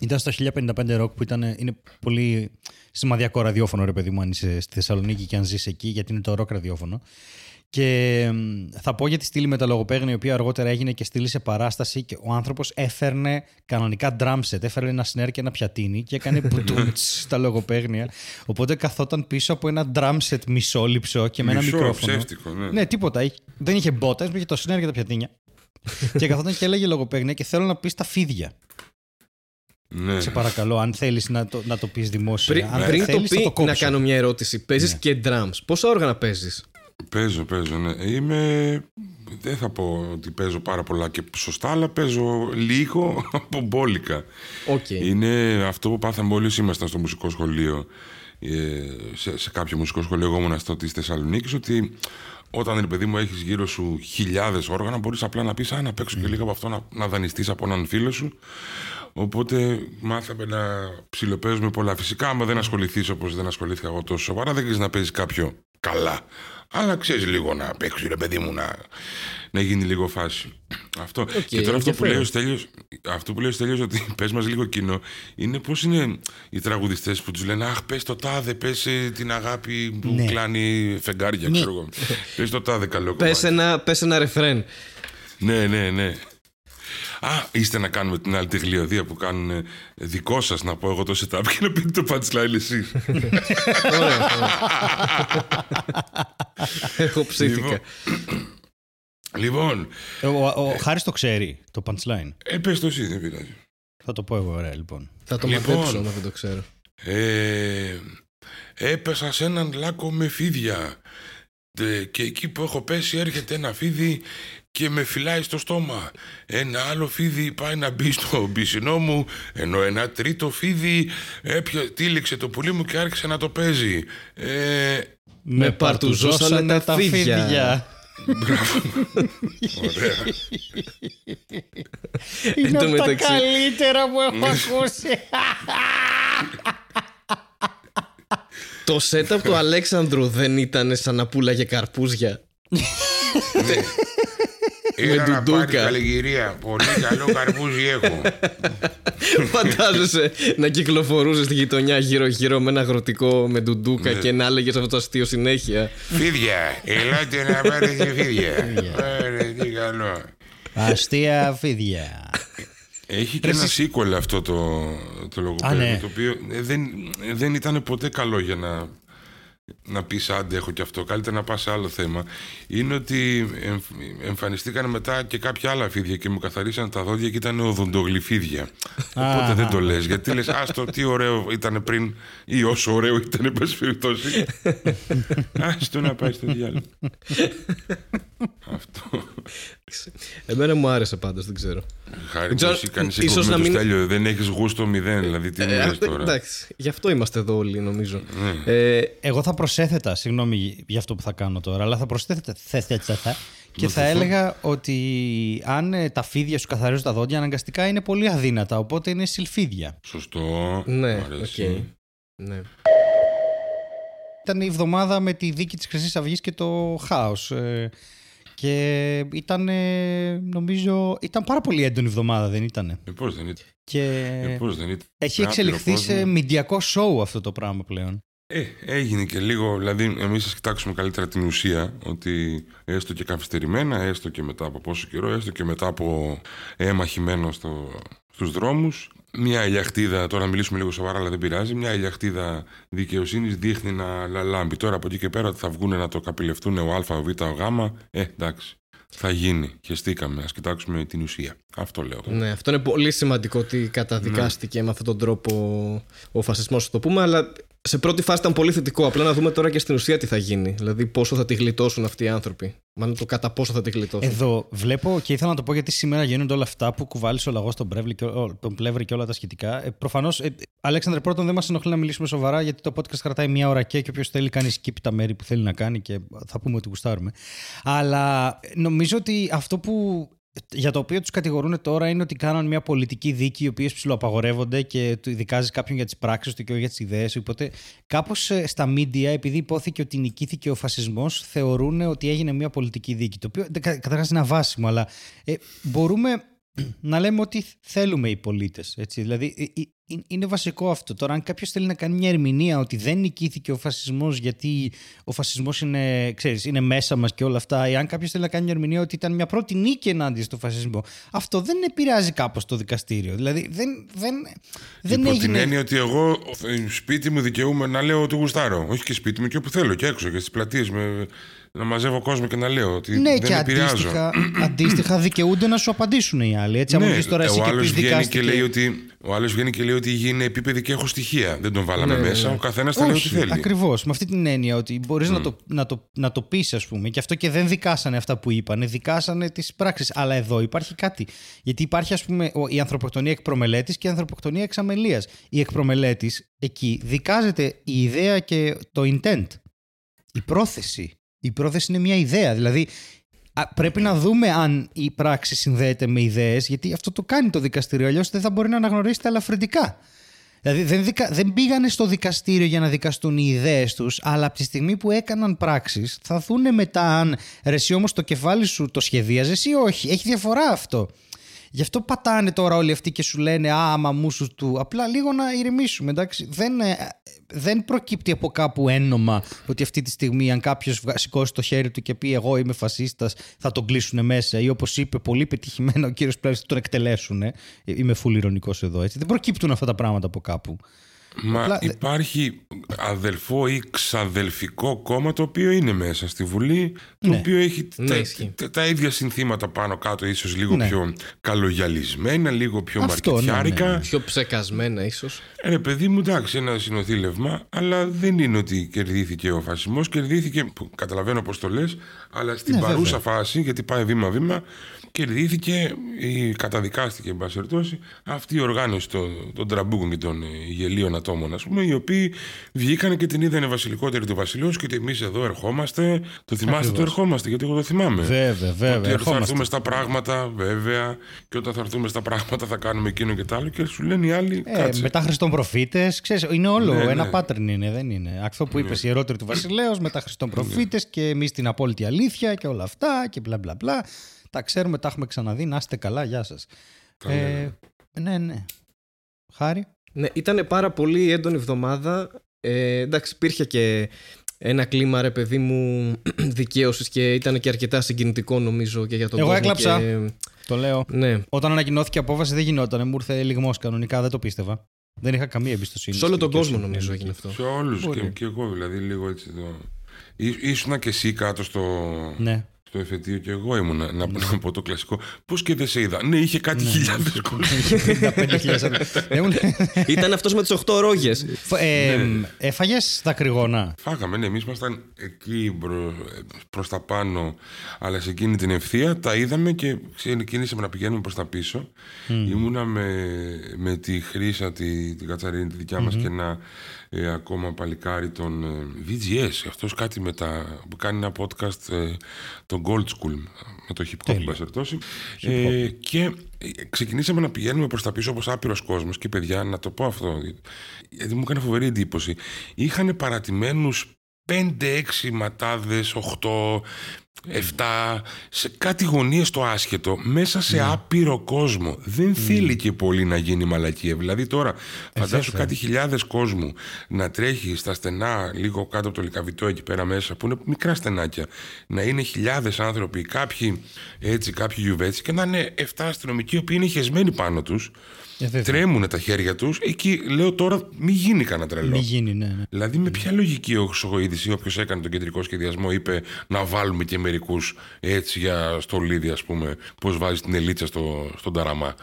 Ήταν στο 1055 Rock που ήταν, είναι πολύ σημαδιακό ραδιόφωνο ρε παιδί μου αν είσαι στη Θεσσαλονίκη και αν ζεις εκεί γιατί είναι το rock ραδιόφωνο. Και μ, θα πω για τη στήλη με τα λογοπαίγνια, η οποία αργότερα έγινε και στήλη σε παράσταση και ο άνθρωπος έφερνε κανονικά drum set, έφερε ένα snare και ένα πιατίνι και έκανε μπουτούμτς στα λογοπαίγνια. Οπότε καθόταν πίσω από ένα drum set μισόλυψο και με ένα Μισό, μικρόφωνο. ψεύτικο, ναι. Ναι, τίποτα. Είχε- Δεν είχε μπότα, είχε το snare και τα πιατίνια. και καθόταν και έλεγε λογοπαίγνια και θέλω να πεις τα φίδια. Ναι. Σε παρακαλώ, αν θέλεις να το, να το πεις δημόσια. Πριν, αν πριν το θέλεις, θα πει, το κόψω. να κάνω μια ερώτηση. Παίζεις Ναι. και drums. Πόσα όργανα παίζεις; Παίζω, παίζω, ναι. Είμαι... Δεν θα πω ότι παίζω πάρα πολλά και σωστά, αλλά παίζω λίγο από μπόλικα. Οκ. Είναι αυτό που πάθαμε όλοι όσοι ήμασταν στο μουσικό σχολείο. ε, σε, σε κάποιο μουσικό σχολείο, εγώ ήμουν στο της Θεσσαλονίκης, ότι όταν ρε παιδί μου έχεις γύρω σου χιλιάδες όργανα, μπορείς απλά να πεις, α, να παίξω και λίγο από αυτό, να, να δανειστείς από έναν φίλο σου. Οπότε μάθαμε να ψιλοπαίζουμε πολλά. Φυσικά, άμα δεν ασχοληθείς όπως δεν ασχολήθηκα εγώ τόσο σοβαρά, δεν ξέρεις να παίζεις κάποιο καλά. Αλλά ξέρεις λίγο να παίξεις, ρε παιδί μου, να, να γίνει λίγο φάση. Αυτό. και τώρα αυτό που, λέει ο Στέλιος, αυτό που λέει ο Στέλιος ότι πες μας λίγο κοινό είναι πώς είναι οι τραγουδιστές που τους λένε Αχ, πες το τάδε, πες ε, την αγάπη που Ναι. κλάνει φεγγάρια, ξέρω εγώ. πες το τάδε καλό Πες κομμάτι. ένα, πες ένα ρεφρέν. Ναι, ναι, ναι. Α, είστε να κάνουμε την άλλη τη γλιωδία που κάνουν ε, δικό σας να πω εγώ το setup και να πείτε το punchline εσείς. Ωραία. Εγώ ψήθηκα. λοιπόν, Ο, ο, ο Χάρης το ξέρει, το punchline. ε, πες το εσύ, δεν πειράζει. Θα το πω εγώ, ωραία, λοιπόν. Θα το Λοιπόν. μαθέψω, άμα δεν το ξέρω. Ε, έπεσα σε έναν λάκκο με φίδια Ε, και εκεί που έχω πέσει έρχεται ένα φίδι και με φυλάει στο στόμα. Ένα άλλο φίδι πάει να μπει στο πισινό μου, ενώ ένα τρίτο φίδι έπια, τύλιξε το πουλί μου και άρχισε να το παίζει. Ε, Με παρτουζώσανε τα φίδια. ωραία. Είναι τω από τα μεταξύ- καλύτερα που έχω ακούσει. Το setup του Αλέξανδρου δεν ήταν σαν να πουλάγε καρπούζια. Έλα να ντουντούκα. πάρει καλλιγυρία. Πολύ καλό καρπούζι έχω. Φαντάζεσαι να κυκλοφορούσε στη γειτονιά γύρω-γύρω με ένα αγροτικό με ντουντούκα Ναι. και να έλεγες αυτό το αστείο συνέχεια. Φίδια, ελάτε να πάρετε φίδια. Ωραία, τι καλό. Αστεία φίδια. Έχει και ένα sequel αυτό το, το λογοπαίγνιο, ναι. το οποίο ε, δεν, ε, δεν ήταν ποτέ καλό για να, να πεις άντε έχω και αυτό, καλύτερα να πας σε άλλο θέμα. Είναι ότι εμφ, εμφανιστήκαν μετά και κάποια άλλα φίδια και μου καθαρίσαν τα δόντια και ήταν οδοντογλυφίδια. Οπότε δεν το λες, γιατί λες άστο τι ωραίο ήταν πριν ή όσο ωραίο ήταν εν πάση περιπτώσει. Άστο να πάει στο διάλογο. αυτό. Εμένα μου άρεσε πάντως, δεν ξέρω. Χάρη Δεν που ξέρω, εσύ κάνεις ίσως εκπομπή να με το μην- Στέλιο, δεν έχεις γούστο μηδέν, δηλαδή τι μου Ε, λες αυτό- τώρα. εντάξει, γι' αυτό είμαστε εδώ όλοι, νομίζω. Ναι. Ε, Εγώ θα προσέθετα, συγγνώμη για αυτό που θα κάνω τώρα, αλλά θα προσέθετα θεθετσα, και θα έλεγα ότι αν ε, τα φίδια σου καθαρίζουν τα δόντια, αναγκαστικά είναι πολύ αδύνατα, οπότε είναι σιλφίδια. Σωστό. ναι, Μ' οκ. αρέσει. Ναι. ήταν η εβδομάδα με τη δίκη της Χρυσής Αυγής και το χάος. Ε, και ήταν, ε, νομίζω, ήταν πάρα πολύ έντονη εβδομάδα, δεν ήταν. Ε, πώς δεν ήταν. Και Ε, πώς δεν ήταν. έχει Άπειρο εξελιχθεί σε κόσμο. μιντιακό σόου αυτό το πράγμα πλέον. Ε, έγινε και λίγο, δηλαδή εμείς ας κοιτάξουμε καλύτερα την ουσία, ότι έστω και καθυστερημένα, έστω και μετά από πόσο καιρό, έστω και μετά από αίμα χυμένο στο, στους δρόμους, μια ελιαχτίδα, τώρα να μιλήσουμε λίγο σοβαρά αλλά δεν πειράζει, μια ελιαχτίδα δικαιοσύνης δείχνει να λαλάμπει. Τώρα από εκεί και πέρα ότι θα βγουν να το καπηλευτούν ο Α, ο Β, ο Γ, ε, εντάξει. Θα γίνει. Χεστήκαμε. Α κοιτάξουμε την ουσία. Αυτό λέω. Ναι, αυτό είναι πολύ σημαντικό ότι καταδικάστηκε με αυτόν τον τρόπο ο φασισμός, το πούμε, αλλά σε πρώτη φάση ήταν πολύ θετικό. Απλά να δούμε τώρα και στην ουσία τι θα γίνει. Δηλαδή, πόσο θα τη γλιτώσουν αυτοί οι άνθρωποι. Μάλλον το κατά πόσο θα τη γλιτώσουν. Εδώ βλέπω και ήθελα να το πω γιατί σήμερα γίνονται όλα αυτά που κουβάλισε ο λαγός τον, Πρέβλη και, ο- τον Πλεύρη και όλα τα σχετικά. Ε, Προφανώς, ε, Αλέξανδρε, πρώτον δεν μας ενοχλεί να μιλήσουμε σοβαρά γιατί το podcast κρατάει μία ώρα και, και όποιος θέλει κάνει skip τα μέρη που θέλει να κάνει και θα πούμε ότι γουστάρουμε. Αλλά νομίζω ότι αυτό που για το οποίο τους κατηγορούν τώρα είναι ότι κάναν μια πολιτική δίκη οι οποίες ψηλοαπαγορεύονται και του δικάζει κάποιον για τις πράξεις του και όχι για τις ιδέες του. Οπότε κάπως στα media, επειδή υπόθηκε ότι νικήθηκε ο φασισμός, θεωρούν ότι έγινε μια πολιτική δίκη. Το οποίο καταρχάς είναι αβάσιμο, αλλά ε, μπορούμε να λέμε ότι θέλουμε οι πολίτες. Δηλαδή, ε, ε, ε, είναι βασικό αυτό. Τώρα, αν κάποιος θέλει να κάνει μια ερμηνεία ότι δεν νικήθηκε ο φασισμός γιατί ο φασισμός είναι, ξέρεις, είναι μέσα μας και όλα αυτά, ή αν κάποιος θέλει να κάνει μια ερμηνεία ότι ήταν μια πρώτη νίκη ενάντια στο φασισμό, αυτό δεν επηρεάζει κάπως το δικαστήριο. Δηλαδή, δεν, δεν, δεν Υπό έγινε. την έννοια ότι εγώ ε, σπίτι μου δικαιούμαι να λέω ότι γουστάρω. Όχι και σπίτι μου και όπου θέλω και έξω και στις πλατείες με, να μαζεύω κόσμο και να λέω ότι Ναι, δεν και επηρεάζω. αντίστοιχα, αντίστοιχα δικαιούνται να σου απαντήσουν οι άλλοι. Έτσι, αν μου πεις τώρα εσύ Ναι, ο και άλλος πεις βγαίνει δικάστηκε. και λέει ότι ο άλλος βγαίνει και λέει ότι η γη είναι επίπεδη και έχω στοιχεία. Δεν τον βάλαμε Ναι, ναι, μέσα. ναι. Ο καθένας θα λέει ό,τι Όχι, θέλει. ακριβώς. Με αυτή την έννοια ότι μπορείς να το, να το, να το πεις, ας πούμε. Και αυτό και δεν δικάσανε αυτά που είπαν, δικάσανε τις πράξεις. Αλλά εδώ υπάρχει κάτι. Γιατί υπάρχει, ας πούμε, ο- η ανθρωποκτονία εκ προμελέτης και η ανθρωποκτονία εξ αμελίας. Η εκ προμελέτης, εκεί δικάζεται η ιδέα και το intent. Η πρόθεση. Η πρόθεση είναι μια ιδέα. Δηλαδή, α, πρέπει να δούμε αν η πράξη συνδέεται με ιδέες, γιατί αυτό το κάνει το δικαστήριο. Αλλιώς δεν θα μπορεί να αναγνωρίσει τα ελαφρυντικά. Δηλαδή δεν, δικα... δεν πήγανε στο δικαστήριο για να δικαστούν οι ιδέες τους, αλλά από τη στιγμή που έκαναν πράξεις θα δούνε μετά αν ρε, εσύ όμως το κεφάλι σου το σχεδίαζες ή όχι. Έχει διαφορά αυτό. Γι' αυτό πατάνε τώρα όλοι αυτοί και σου λένε Α, μαμούσου του. Απλά λίγο να ηρεμήσουμε. Εντάξει. Δεν, ε, δεν προκύπτει από κάπου ένομα ότι αυτή τη στιγμή, αν κάποιος σηκώσει το χέρι του και πει Εγώ είμαι φασίστας, θα τον κλείσουν μέσα. Ή όπως είπε πολύ πετυχημένα ο κύριος Πλεύρη, θα τον εκτελέσουν. Ε, Είμαι φουλ ηρωνικός εδώ. Έτσι. Δεν προκύπτουν αυτά τα πράγματα από κάπου. Μα Απλά- υπάρχει αδελφό ή ξαδελφικό κόμμα το οποίο είναι μέσα στη Βουλή, το Ναι. οποίο έχει Ναι, τα, ισχύει. τα, τα ίδια συνθήματα πάνω κάτω, ίσως λίγο Ναι. πιο καλογιαλισμένα, λίγο πιο Αυτό, ναι, μαρκετιάρικα. ναι, ναι. Πιο ψεκασμένα, ίσως. Ε, ρε παιδί μου, εντάξει, ένα συνοθήλευμα, αλλά δεν είναι ότι κερδίθηκε ο φασισμός. Κερδίθηκε, που καταλαβαίνω πώς το λες, αλλά στην Ναι, παρούσα βέβαια. φάση, γιατί πάει βήμα-βήμα, κερδίθηκε ή καταδικάστηκε, εν πάση περιπτώσει, αυτή η οργάνωση των, των τραμπούκων και των ε, γελοίων ατόμων, ας πούμε, οι οποίοι βγήκαν και την είδανε βασιλικότερη του βασιλείου και ότι εμείς εδώ ερχόμαστε. Το θυμάστε, το ερχόμαστε, γιατί εγώ το θυμάμαι. Βέβαια, βέβαια, Ότι θα ερχόμαστε. έρθουμε στα πράγματα, βέβαια, και όταν θα έρθουμε στα πράγματα θα κάνουμε εκείνο και το άλλο και σου λένε οι άλλοι. Ε, κάτσε. μετά Χριστόν προφήτες, είναι όλο. Ναι, ένα ναι. pattern είναι, δεν είναι. Αυτό που είπες βασιλικότερη του Βασιλέως, μετά Χριστόν προφήτες και εμείς την απόλυτη αλήθεια και όλα αυτά και μπλα μπλα μπλα. Τα ξέρουμε, τα έχουμε ξαναδεί. Να είστε καλά, γεια σας. Ε, ναι, ναι. Χάρη. Ναι, ήταν πάρα πολύ έντονη εβδομάδα. Ε, εντάξει, υπήρχε και ένα κλίμα, ρε παιδί μου, δικαίωσης και ήταν και αρκετά συγκινητικό νομίζω και για τον Εγώ κόσμο. έκλαψα. Και... Το λέω. Ναι. Όταν ανακοινώθηκε η απόφαση δεν γινόταν. Μου ήρθε λιγμός κανονικά, δεν το πίστευα. Δεν είχα καμία εμπιστοσύνη. Σε όλο στην τον κόσμο δικαιοσύνη. νομίζω έγινε αυτό. Σε όλους Μπορεί. και, και εγώ δηλαδή λίγο έτσι. Το... Ή- Ήσουνα και εσύ κάτω στο, Ναι. Στο εφετείο και εγώ ήμουν να, να πω το κλασικό. Πώς και δεν σε είδα. Ναι, είχε κάτι χιλιάδες κόσμο. 55.000 άτομα. Ήταν αυτός με τις 8 ρόγες. Έφαγες δακρυγόνα. Φάγαμε, ναι, εμείς ήμασταν εκεί προ, προς τα πάνω, αλλά σε εκείνη την ευθεία τα είδαμε και ξεκινήσαμε να πηγαίνουμε προς τα πίσω. Ήμουνα με, με τη Χρύσα, τη, την Κατσαρίνη, τη δικιά μας και ένα ε, ακόμα παλικάρι τον ε, VGS. Αυτός κάτι με τα, που κάνει ένα podcast, ε, τον Gold School, με το hip hop, εν πάση περιπτώσει. Ε, και ε, ξεκινήσαμε να πηγαίνουμε προς τα πίσω όπως άπειρος κόσμος και παιδιά, να το πω αυτό, γιατί μου έκανε φοβερή εντύπωση. Είχαν παρατημένους 5-6 ματάδες, 8, 7, σε κάτι γωνίες το άσχετο, μέσα σε Ναι. άπειρο κόσμο. Δεν θέλει και πολύ να γίνει μαλακία. Δηλαδή τώρα, φαντάσου βέβαια. κάτι χιλιάδες κόσμου να τρέχει στα στενά, λίγο κάτω από το λικαβιτό εκεί πέρα μέσα, που είναι μικρά στενάκια, να είναι χιλιάδες άνθρωποι, κάποιοι έτσι, κάποιοι γιουβέτσι, και να είναι 7 αστυνομικοί, οι οποίοι είναι χεσμένοι πάνω τους, Ε, βέβαια. τρέμουν τα χέρια τους, εκεί λέω τώρα μην γίνει κανένα τρελό. Μη γίνει, ναι, ναι. Δηλαδή, με ποια λογική ο Χρυσογοίδη ή όποιος έκανε τον κεντρικό σχεδιασμό είπε να βάλουμε και μερικούς έτσι για στολίδι, ας πούμε, πώς βάζεις την ελίτσα στο, στον ταραμά.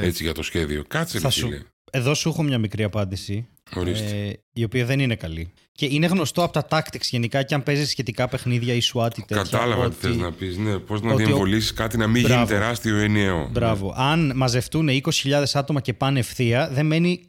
Έτσι για το σχέδιο. Κάτσε, Θα ρε σου, φίλε. εδώ σου έχω μια μικρή απάντηση. Ορίστε. Ε, η οποία δεν είναι καλή. Και είναι γνωστό από τα tactics γενικά και αν παίζεις σχετικά παιχνίδια ή SWAT ή τέτοια. Κατάλαβα τι ότι- θες να πεις. Ναι, πώς να ότι ο- διεμβολήσεις κάτι να μην Μπράβο. γίνει τεράστιο ενιαίο. Μπράβο. Αν μαζευτούν 20.000 άτομα και πάνε ευθεία, δεν μένει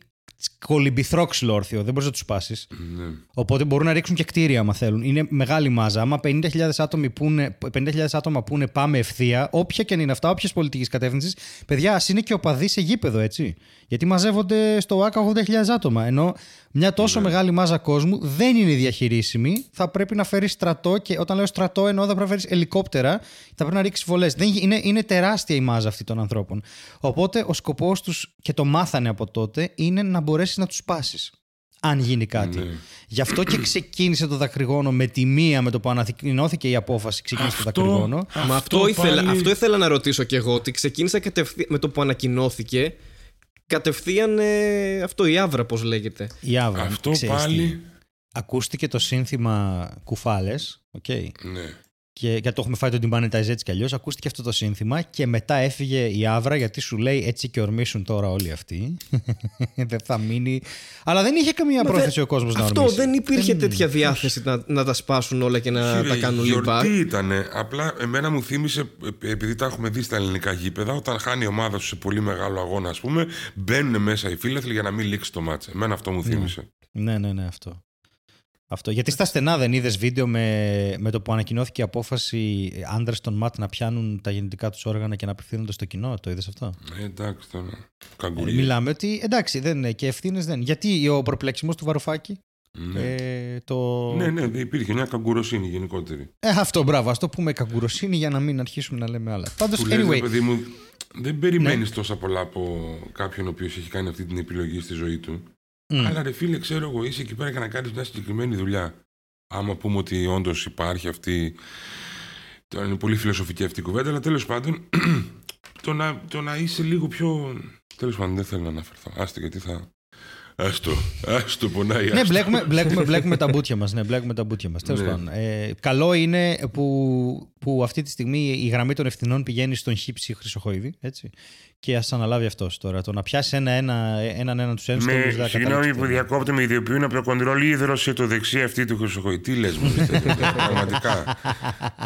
κολυμπηθρόξυλο όρθιο. Δεν μπορείς να τους πάσει. Ναι. Οπότε μπορούν να ρίξουν και κτίρια, άμα θέλουν. Είναι μεγάλη μάζα. Άμα 50.000 άτομα, πούνε, 50.000 άτομα πούνε πάμε ευθεία, όποια και αν είναι αυτά, όποιας πολιτικής κατεύθυνσης, παιδιά, ας είναι και οπαδοί σε γήπεδο, έτσι. Γιατί μαζεύονται στο ΆΚΑ 80.000 άτομα. Ενώ μια τόσο μεγάλη μάζα κόσμου δεν είναι διαχειρίσιμη. Θα πρέπει να φέρεις στρατό και όταν λέω στρατό εννοώ θα πρέπει να φέρεις ελικόπτερα, θα πρέπει να ρίξεις βολές. Είναι, είναι τεράστια η μάζα αυτή των ανθρώπων. Οπότε ο σκοπός τους και το μάθανε από τότε είναι να μπορέσεις να τους πάσει. Αν γίνει κάτι. Ναι. Γι' αυτό και ξεκίνησε το δακρυγόνο με τη μία με το που ανακοινώθηκε η απόφαση. Ξεκίνησε το Αυτό- δακρυγόνο. Μα αυτό, ήθελα, πάλι- αυτό ήθελα να ρωτήσω κι εγώ. Ότι ξεκίνησα κατευθείαν με το που ανακοινώθηκε. Κατευθείαν ε, αυτό η άβρα, πώς λέγεται. Η Άβρα. Αυτό ξέρεις τι. πάλι. Ακούστηκε το σύνθημα κουφάλες. Okay. Ναι. Και γιατί το έχουμε φάει τον τυμπάνεταζ έτσι κι αλλιώς. Ακούστηκε αυτό το σύνθημα και μετά έφυγε η Άβρα γιατί σου λέει έτσι και ορμήσουν τώρα όλοι αυτοί. δεν θα μείνει. Αλλά δεν είχε καμία Μα πρόθεση δεν- ο κόσμος να Αυτό ορμήσει. δεν υπήρχε Δεν- τέτοια διάθεση να, να τα σπάσουν όλα και να Κύριε, τα κάνουν γιορτή λιμπάρ. ήτανε. Απλά εμένα μου θύμισε, ε, επειδή τα έχουμε δει στα ελληνικά γήπεδα, όταν χάνει η ομάδα σου σε πολύ μεγάλο αγώνα, ας πούμε, μπαίνουν μέσα οι φίλαθλοι για να μην λήξει το μάτσε. Εμένα αυτό μου θύμισε. Ναι, ναι, ναι, αυτό. Αυτό. Γιατί στα στενά δεν είδες βίντεο με, με το που ανακοινώθηκε η απόφαση άντρες των ΜΑΤ να πιάνουν τα γεννητικά τους όργανα και να απευθύνονται στο κοινό. Το είδες αυτό; Ε, εντάξει τώρα. Ε, Καγκουρί. μιλάμε ότι εντάξει, δεν είναι και ευθύνες δεν. Γιατί ο προπλεξισμό του Βαρουφάκη. Ναι. Ε, το... ναι, ναι, δεν υπήρχε μια καγκουροσύνη γενικότερη. Ε, αυτό μπράβο. Α το πούμε καγκουροσύνη για να μην αρχίσουμε να λέμε άλλα. Πάντως, Που λες, ρε anyway. παιδί μου, δεν περιμένεις Ναι. τόσα πολλά από κάποιον ο οποίος έχει κάνει αυτή την επιλογή στη ζωή του. Μ, Αλλά ρε φίλε, ξέρω εγώ, είσαι εκεί πέρα για να κάνεις μια συγκεκριμένη δουλειά. Άμα πούμε ότι όντως υπάρχει αυτή. Τώρα είναι πολύ φιλοσοφική αυτή η κουβέντα, αλλά τέλος πάντων το να, το να είσαι λίγο πιο. Τέλος πάντων, δεν θέλω να αναφερθώ. Άστε γιατί θα. Άστο, άστο πονάει. Ναι, άστο. μπλέκουμε, μπλέκουμε, μπλέκουμε τα μπουτια μας. Ναι, μπλέκουμε τα μπουτια μας. Τέλος Ναι. πάντων. Ε, καλό είναι που, που αυτή τη στιγμή η γραμμή των ευθυνών πηγαίνει στον χύψη Χρυσοχοίδη. Έτσι. Και ας αναλάβει αυτός τώρα. Το να πιάσει ένα-ένα, έναν έναν τους ένστολου. Με, συγγνώμη που διακόπτω, με ιδιοποιούν από το κοντρόλ ίδρωσε το δεξί αυτή του Χρυσοχοή. Τι λες, μου πραγματικά.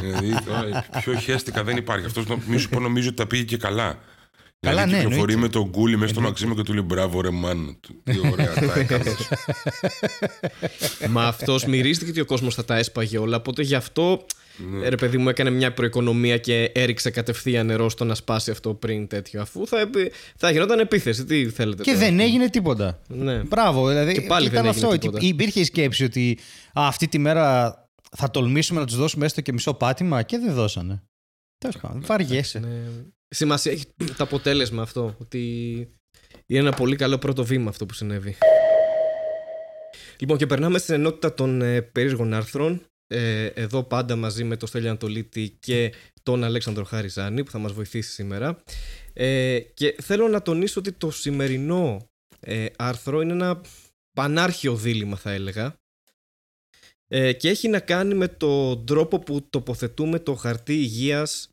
δηλαδή, τώρα, πιο χέστηκα δεν υπάρχει. Αυτός μη σου πω νομίζω ότι τα πήγε και καλά. Καλά, δηλαδή, ναι, κυκλοφορεί εννοείται. με τον κούλι μέσα στο Μαξίμο και του λέει μπράβο ρε μάνα του. Τι ωραία τα έκανες. Μα αυτός μυρίστηκε ότι ο κόσμος θα τα έσπαγε όλα. Οπότε γι' αυτό Ναι. ρε παιδί μου έκανε μια προοικονομία και έριξε κατευθείαν νερό στο να σπάσει αυτό πριν τέτοιο. Αφού θα, επι- θα γινόταν επίθεση. Τι θέλετε. Και τώρα; δεν έγινε τίποτα. Ναι. Μπράβο. Δηλαδή, Και πάλι ήταν δεν έγινε αυτό. τίποτα. Υπήρχε η σκέψη ότι α, αυτή τη μέρα θα τολμήσουμε να τους δώσουμε έστω και μισό πάτημα και δεν δώσανε. Τέλος πάντων, βαριέσαι. Ναι. Σημασία έχει το αποτέλεσμα αυτό. Ότι είναι ένα πολύ καλό πρώτο βήμα αυτό που συνέβη. Λοιπόν, και περνάμε στην ενότητα των ε, περίεργων άρθρων. Ε, εδώ πάντα μαζί με τον Στέλιο Ανατολίτη και τον Αλέξανδρο Χαριζάνη που θα μας βοηθήσει σήμερα. Ε, και θέλω να τονίσω ότι το σημερινό ε, άρθρο είναι ένα πανάρχιο δίλημα θα έλεγα. Ε, και έχει να κάνει με τον τρόπο που τοποθετούμε το χαρτί υγείας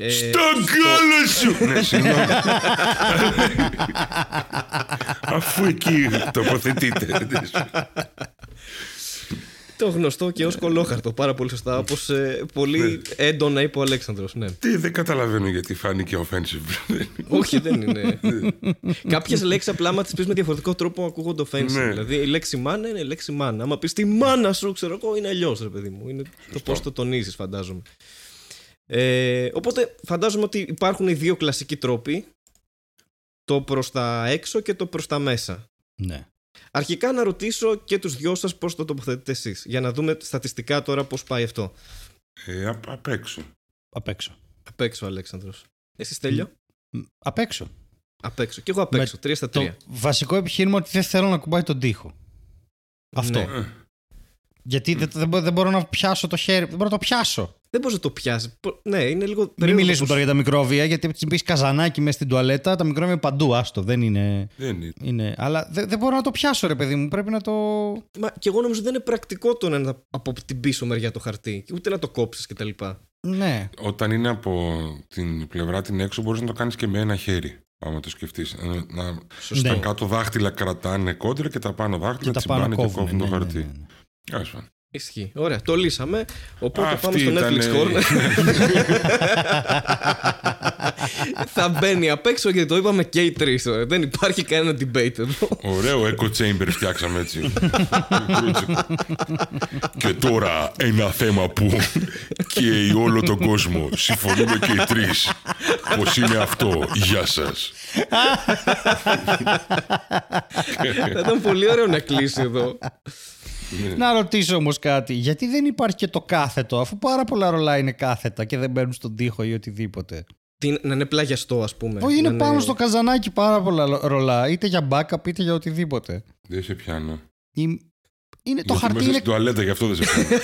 ε, Στο γκάλο σου! Ναι, συγγνώμη. Αφού εκεί τοποθετείτε. Το γνωστό και ως κολόχαρτο, πάρα πολύ σωστά, όπως ε, πολύ έντονα είπε ο Αλέξανδρος, ναι. Τι, δεν καταλαβαίνω γιατί φάνηκε offensive. Όχι, δεν είναι. Κάποιες λέξεις απλά, άμα τις πεις με διαφορετικό τρόπο, ακούγονται offensive. Ναι. Δηλαδή, η λέξη μάνα είναι η λέξη μάνα. Άμα πεις τη μάνα σου, ξέρω εγώ, είναι αλλιώς, ρε παιδί μου. Είναι το πώς το τονίζεις, φαντάζομαι. Ε, οπότε, φαντάζομαι ότι υπάρχουν οι δύο κλασικοί τρόποι. Το προς τα έξω και το προς τα μέσα. ναι. Αρχικά να ρωτήσω και τους δυο σας πώς το τοποθετείτε εσείς. Για να δούμε στατιστικά τώρα πώς πάει αυτό. Ε, απ' απ' έξω. Απ' έξω. Απ' έξω, Αλέξανδρος. Εσύ τέλειο; Μ, Απ' έξω. Απ' έξω. Και εγώ απ' Με έξω. Τρία στα Το τρία. βασικό επιχείρημα ότι δεν θέλω να κουμπάει τον τοίχο. Αυτό. Ναι. Ε, Γιατί δεν, δεν, μπο- δεν μπορώ να πιάσω το χέρι. Δεν μπορώ να το πιάσω. Δεν μπορείς να το πιάσεις. Ναι, είναι λίγο. Μην περίεργο μιλήσουμε πώς- τώρα για τα μικρόβια, γιατί έτσι μπεις καζανάκι μέσα στην τουαλέτα, τα μικρόβια είναι παντού. Άστο, δεν είναι. δεν είναι. είναι αλλά δεν, δεν μπορώ να το πιάσω, ρε παιδί μου. Πρέπει να το. Μα και εγώ νομίζω δεν είναι πρακτικό το να είναι από την πίσω μεριά το χαρτί. και Ούτε να το κόψεις κτλ. Ναι. Όταν είναι από την πλευρά την έξω, μπορείς να το κάνεις και με ένα χέρι. Άμα το σκεφτείς. Να, Σωστό. τα Ναι. κάτω δάχτυλα κρατάνε κόντρα και τα πάνω δάχτυλα Και τα πάνω τσιμπάνε και κόβουν. κόβουν το ναι, ναι, χαρτί. ναι, ναι. Τέλος πάντων. Ισχύει. Ωραία, το λύσαμε. Οπότε Αυτή πάμε στο ήταν- Netflix Corner. Θα μπαίνει απ' έξω γιατί το είπαμε και οι τρεις. Δεν υπάρχει κανένα debate εδώ. Ωραίο echo chamber φτιάξαμε έτσι. και τώρα ένα θέμα που καίει όλο τον κόσμο. Συμφωνούμε και οι τρεις. Πως είναι αυτό. Γεια σας. Θα ήταν πολύ ωραίο να κλείσει εδώ. Να ρωτήσω όμως κάτι. Γιατί δεν υπάρχει και το κάθετο, αφού πάρα πολλά ρολά είναι κάθετα και δεν μπαίνουν στον τοίχο ή οτιδήποτε. Τι, να είναι πλαγιαστό, ας πούμε. Όχι, είναι Να πάνω στο καζανάκι πάρα πολλά ρολά, είτε για backup είτε για οτιδήποτε. Δεν σε πιάνω. Η- Είναι, το Γιατί χαρτί μέσα είναι στην τουαλέτα, γι' αυτό δεν σε πιάνω.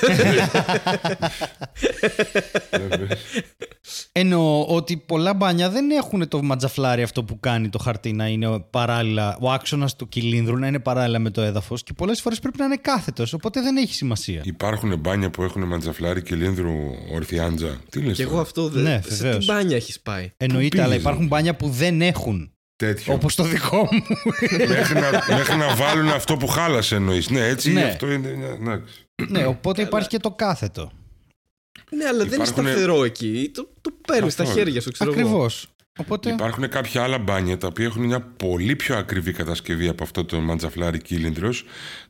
Εννοώ ότι πολλά μπάνια δεν έχουν το ματζαφλάρι αυτό που κάνει το χαρτί να είναι παράλληλα, ο άξονας του κυλίνδρου να είναι παράλληλα με το έδαφος και πολλές φορές πρέπει να είναι κάθετος, οπότε δεν έχει σημασία. Υπάρχουν μπάνια που έχουν μαντζαφλάρι και λίνδρου ορθιάντζα. Τι λες Και εγώ τώρα; αυτό δεν. Ναι, σε βεβαίως. τι μπάνια έχεις πάει; Εννοείται, πήγες, αλλά ρε. υπάρχουν μπάνια που δεν έχουν. Τέτοιο. Όπως το δικό μου. μέχρι, να, μέχρι να βάλουν αυτό που χάλασε εννοείς. Ναι, έτσι Ναι. αυτό είναι. ναι, εντάξει. ναι, οπότε υπάρχει και το κάθετο. Ναι, αλλά δεν είναι Υπάρχουνε- σταθερό εκεί. Το, το παίρνεις στα Αυτό. χέρια σου, ξέρω εγώ. Ακριβώς. Οπότε. Υπάρχουν κάποια άλλα μπάνια τα οποία έχουν μια πολύ πιο ακριβή κατασκευή από αυτό το μαντζαφλάρι κύλινδρο,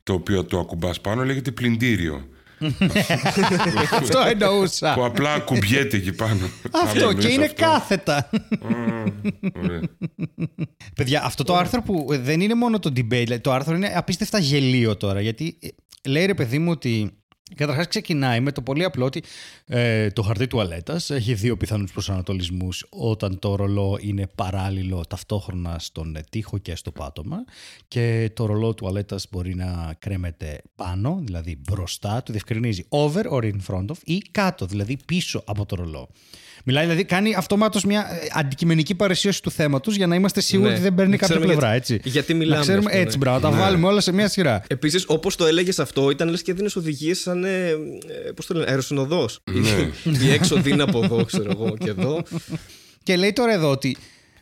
το οποίο το ακουμπάς πάνω λέγεται πλυντήριο. Αυτό εννοούσα. που απλά κουμπιέται εκεί πάνω. Αυτό Αν και εννοείς είναι αυτό. κάθετα. Α, ωραία. Παιδιά, αυτό το άρθρο που ε, δεν είναι μόνο το debate, δηλαδή, το άρθρο είναι απίστευτα γελίο τώρα. Γιατί ε, λέει ρε παιδί μου ότι. Καταρχάς ξεκινάει με το πολύ απλό ότι ε, το χαρτί τουαλέτας έχει δύο πιθανούς προσανατολισμούς όταν το ρολό είναι παράλληλο ταυτόχρονα στον ε, τοίχο και στο πάτωμα και το ρολό τουαλέτας μπορεί να κρέμεται πάνω, δηλαδή μπροστά, του διευκρινίζει over or in front of ή κάτω, δηλαδή πίσω από το ρολό. Μιλάει δηλαδή, κάνει αυτομάτως μια ε, αντικειμενική παρουσίαση του θέματος για να είμαστε σίγουροι Ναι. ότι δεν παίρνει Να κάποια ξέρουμε πλευρά. γιατί- έτσι. γιατί μιλάμε, Να ξέρουμε ας πούμε. έτσι, μπράβο, να τα βάλουμε όλα σε μια σειρά. Επίσης, όπως το έλεγες αυτό, ήταν λες και δίνεις οδηγίες σαν. Ε, Πώς το λένε, αεροσυνοδός. Η έξοδο είναι από εδώ, ξέρω εγώ, και εδώ. Και λέει τώρα εδώ ότι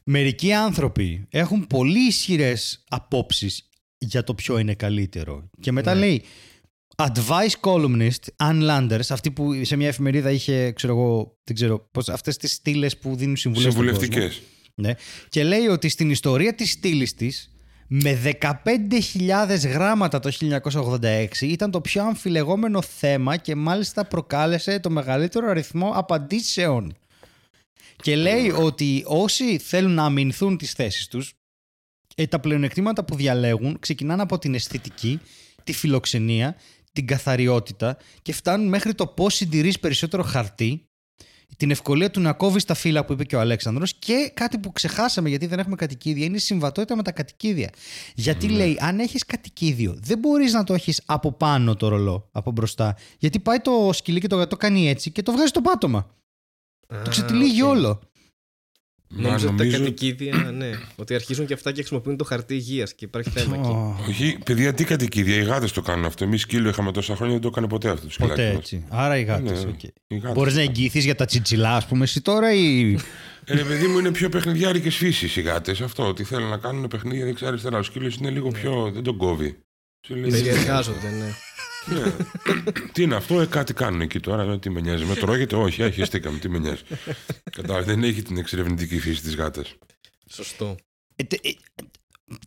μερικοί άνθρωποι έχουν πολύ ισχυρές απόψεις για το ποιο είναι καλύτερο. Και μετά Ναι. λέει advice columnist Ann Landers, αυτή που σε μια εφημερίδα είχε, ξέρω εγώ, δεν ξέρω, πώς, αυτές τις στήλες που δίνουν συμβουλές στον κόσμο. Συμβουλευτικές. Ναι. Και λέει ότι στην ιστορία της στήλης της με 15.000 γράμματα το 1986 ήταν το πιο αμφιλεγόμενο θέμα και μάλιστα προκάλεσε το μεγαλύτερο αριθμό απαντήσεων. Και λέει ότι όσοι θέλουν να αμυνθούν τις θέσεις τους, ε, τα πλεονεκτήματα που διαλέγουν ξεκινάνε από την αισθητική, τη φιλοξενία, την καθαριότητα και φτάνουν μέχρι το πώς συντηρείς περισσότερο χαρτί, την ευκολία του να κόβεις τα φύλλα που είπε και ο Αλέξανδρος και κάτι που ξεχάσαμε γιατί δεν έχουμε κατοικίδια είναι η συμβατότητα με τα κατοικίδια. Γιατί λέει, αν έχεις κατοικίδιο, δεν μπορείς να το έχεις από πάνω το ρολό, από μπροστά. Γιατί πάει το σκυλί και το γατό κάνει έτσι και το βγάζει στο πάτωμα. το ξετυλίγει όλο. Νόμιζα ότι τα νομίζω- κατοικίδια, ναι. Ότι αρχίζουν και αυτά και χρησιμοποιούν το χαρτί υγείας και υπάρχει θέμα εκεί. Ω, Όχι, παιδιά, τι κατοικίδια. Οι γάτες το κάνουν αυτό. Εμείς σκύλο είχαμε τόσα χρόνια, δεν το έκανε ποτέ αυτό το σκυλάκι. Ποτέ μας. έτσι. Άρα οι γάτες. Ναι, οι γάτες. Μπορείς να εγγυηθείς για τα τσιτσιλά, ας πούμε, εσύ τώρα ή. Ε, ρε παιδί μου, είναι πιο παιχνιδιάρικες φύσεις οι γάτες. Αυτό ότι θέλουν να κάνουν παιχνίδια δεξιά-αριστερά. Ο σκύλος είναι λίγο πιο. δεν τον κόβει. Σου λέει, Περιεργάζονται, ναι. Ναι. τι είναι αυτό, ε, κάτι κάνουν εκεί τώρα. ε, Τι με νοιάζει. Με τρώγεται, όχι, έχει χεστήκαμε, τι με νοιάζει. Κατάλαβε, δεν έχει την εξερευνητική φύση της γάτας. Σωστό. Ε, τε- ε,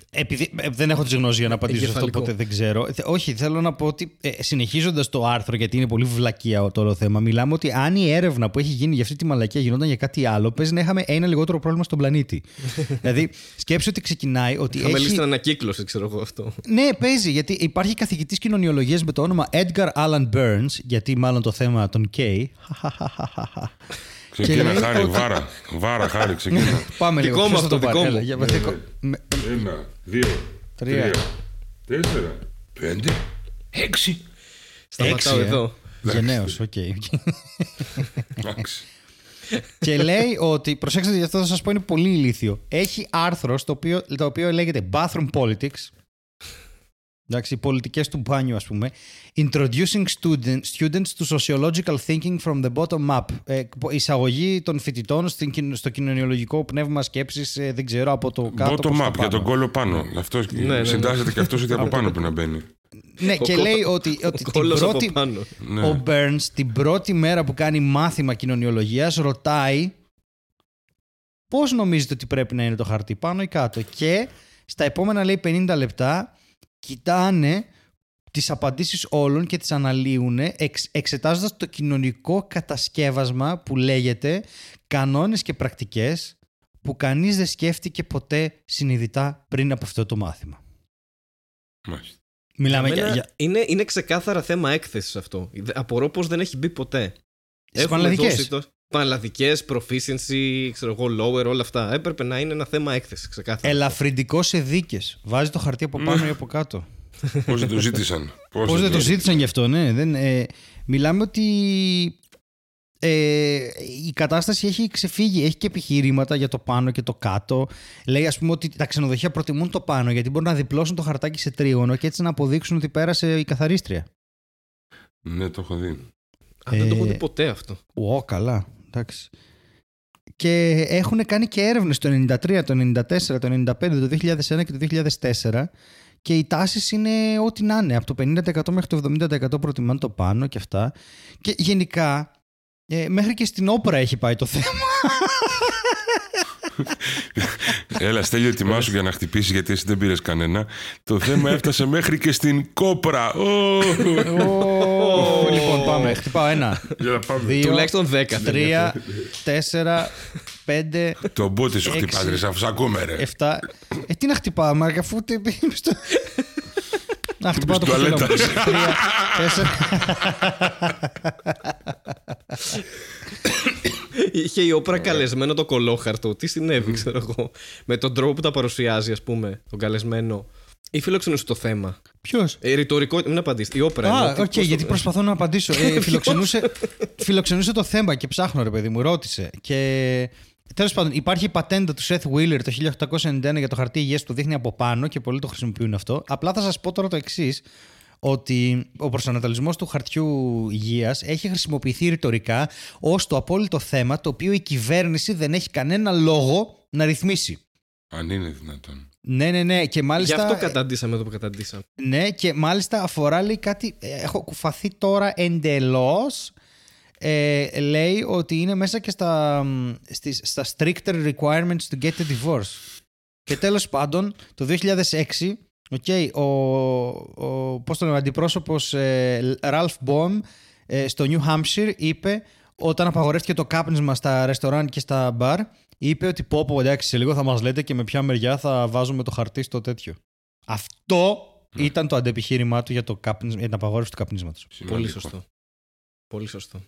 επειδή ε, δεν έχω τι γνώσει για να απαντήσω σε αυτό, Εγκεφαλικό. οπότε δεν ξέρω. Θε- Όχι, θέλω να πω ότι ε, συνεχίζοντας το άρθρο, γιατί είναι πολύ βλακεία το όλο θέμα, μιλάμε ότι αν η έρευνα που έχει γίνει για αυτή τη μαλακία γινόταν για κάτι άλλο, παίζει να είχαμε ένα λιγότερο πρόβλημα στον πλανήτη. δηλαδή, σκέψου ότι ξεκινάει ότι. Είχαμε λύσει έχει... την ανακύκλωση, ξέρω εγώ αυτό. Ναι, παίζει, γιατί υπάρχει καθηγητής κοινωνιολογίας με το όνομα Edgar Allan Burns, γιατί μάλλον το θέμα τον Κέι. Ξεκίνα, λέει χάρη, ότι- βάρα. Βάρα, χάρη, ξεκίνα. Πάμε Δικό λίγο. μου ποιος θα αυτό, το πάρει; δικό Έλα, μου. για- δικό- με- Ένα, δύο, Τρία. τρία, τέσσερα, πέντε, έξι. Σταματάω Έξι, ε. εδώ. Γενναίος, οκ. Εντάξει. και λέει ότι, προσέξτε γιατί αυτό θα σας πω είναι πολύ ηλίθιο. Έχει άρθρο στο οποίο, το οποίο λέγεται Bathroom Politics. Εντάξει, οι πολιτικές του μπάνιου ας πούμε. Introducing student, students to sociological thinking from the bottom up. Ε, εισαγωγή των φοιτητών στην, κοινο- στο κοινωνιολογικό πνεύμα σκέψης, ε, δεν ξέρω, από το κάτω προς Bottom τα up, για πάνω. τον κόλλο πάνω. Αυτός ναι, ναι. συντάσσεται και αυτός ότι από πάνω που να μπαίνει. Ναι, και Ο- λέει ότι, ότι την Κόλλος από πρώτη, πάνω. Ναι. Ο Burns την πρώτη μέρα που κάνει μάθημα κοινωνιολογίας ρωτάει πώς νομίζετε ότι πρέπει να είναι το χαρτί πάνω ή κάτω; Και στα επόμενα λέει 50 λεπτά κοιτάνε τις απαντήσεις όλων και τις αναλύουν εξ, εξετάζοντας το κοινωνικό κατασκεύασμα που λέγεται κανόνες και πρακτικές που κανείς δεν σκέφτηκε ποτέ συνειδητά πριν από αυτό το μάθημα. Μάλιστα. Μιλάμε Εμένα για, για... είναι, είναι ξεκάθαρα θέμα έκθεσης αυτό. Απορώ πω δεν έχει μπει ποτέ. Στις πανελλαδικές. δώσει το... Πανελλαδικές, proficiency, ξέρω εγώ, lower, όλα αυτά. Έπρεπε να είναι ένα θέμα έκθεσης, ξεκάθαρα. Ελαφρυντικό σε δίκες. Βάζει το χαρτί από πάνω ή από κάτω. Πώς δεν το ζήτησαν. Πώς δεν το ζήτησαν γι' αυτό, ναι. Δεν, ε, μιλάμε ότι ε, η κατάσταση έχει ξεφύγει. Έχει και επιχειρήματα για το πάνω και το κάτω. Λέει, ας πούμε, ότι τα ξενοδοχεία προτιμούν το πάνω γιατί μπορούν να διπλώσουν το χαρτάκι σε τρίγωνο και έτσι να αποδείξουν ότι πέρασε η καθαρίστρια. Ναι, το έχω δει. Α, δεν το έχω ε, δει ποτέ αυτό. Ω, καλά. Εντάξει. Και έχουν κάνει και έρευνες το 93, το 94, το 95, το 2001 και το 2004 και οι τάσεις είναι ό,τι να είναι. Από το 50% μέχρι το 70% προτιμάνε το πάνω και αυτά. Και γενικά, ε, μέχρι και στην όπερα έχει πάει το θέμα. Έλα, Στέλιο, ετοιμάσου για να χτυπήσεις γιατί εσύ δεν πήρες κανένα. Το θέμα έφτασε μέχρι και στην κόπρα. Ω! Ω, λοιπόν, πάμε. Χτυπάω ένα, Για να πάμε. δύο, Τουλάχιστον 10 θέλει τρία, αυτό. τέσσερα, πέντε, Το μπότι σου Έξι. χτυπάς, ρε, αφού σ' ακούμε, ρε. εφτά. Ε, τι να χτυπάω, Μάρκα, αφού τε- είμαι στο... Να χτυπάω το Στην κοφτέλο μου. τουαλέτα. Τρία, τέσσερα. Είχε η όπρα καλεσμένο το κολόχαρτο. Τι συνέβη, ξέρω εγώ. Με τον τρόπο που τα παρουσιάζει, ας πούμε, τον καλεσμένο. Ή φιλοξενούσε το θέμα. Ποιος; Ε, ρητορικό, μην απαντήσεις. Η Oprah. Α, εννοώ, οκ, τι- πώς το- γιατί προσπαθώ να απαντήσω. Ε, φιλοξενούσε, φιλοξενούσε το θέμα και ψάχνω, ρε παιδί μου, ρώτησε. Και τέλος πάντων, υπάρχει η πατέντα του Seth Wheeler το 1891 για το χαρτί υγείας που το δείχνει από πάνω και πολλοί το χρησιμοποιούν αυτό. Απλά θα σας πω τώρα το εξής. Ότι ο προσανατολισμός του χαρτιού υγείας έχει χρησιμοποιηθεί ρητορικά ως το απόλυτο θέμα το οποίο η κυβέρνηση δεν έχει κανένα λόγο να ρυθμίσει. Αν είναι δυνατόν. Ναι, ναι, ναι. Και Γι' μάλιστα. αυτό καταντήσαμε εδώ που καταντήσαμε. Ναι, και μάλιστα αφορά λέει κάτι. ε, Έχω κουφαθεί τώρα εντελώς. Ε, λέει ότι είναι μέσα και στα, μ, στις, στα stricter requirements to get a divorce. Και τέλος πάντων, το 2006, okay, ο, ο, πώς το λέμε, αντιπρόσωπος ε, Ralph Baum ε, στο New Hampshire είπε όταν απαγορεύτηκε το κάπνισμα στα ρεστοράν και στα μπαρ είπε ότι πω πω εντάξει σε λίγο θα μας λέτε και με ποια μεριά θα βάζουμε το χαρτί στο τέτοιο. Αυτό ήταν το αντεπιχείρημά του για, το κάπνισμα, για την απαγόρευση του καπνίσματος. Πολύ Σημαντικό. σωστό. Πολύ σωστό.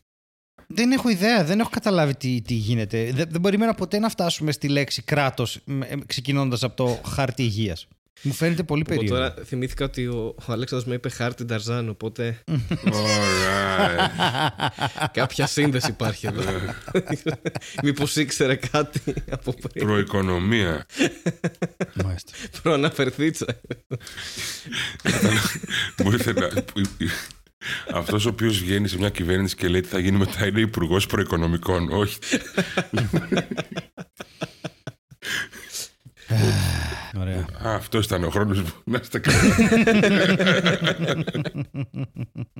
Δεν έχω ιδέα, δεν έχω καταλάβει τι, τι γίνεται. Δεν, δεν μπορούμε ποτέ να φτάσουμε στη λέξη κράτος ξεκινώντας από το χάρτη υγείας. Μου φαίνεται πολύ Εγώ περίεργο. τώρα θυμήθηκα ότι ο, ο Αλέξανδρος με είπε χάρτη Νταρζάν, οπότε Ωραία. κάποια σύνδεση υπάρχει εδώ. Μήπως ήξερε κάτι από πριν. Προοικονομία. Μάλιστα. Προαναφερθήτσα. Μπορείτε να. Αυτός ο οποίος βγαίνει σε μια κυβέρνηση και λέει τι θα γίνει μετά είναι υπουργός προοικονομικών. Όχι. Ωραία. Α, αυτός ήταν ο χρόνος που να είστε καλά.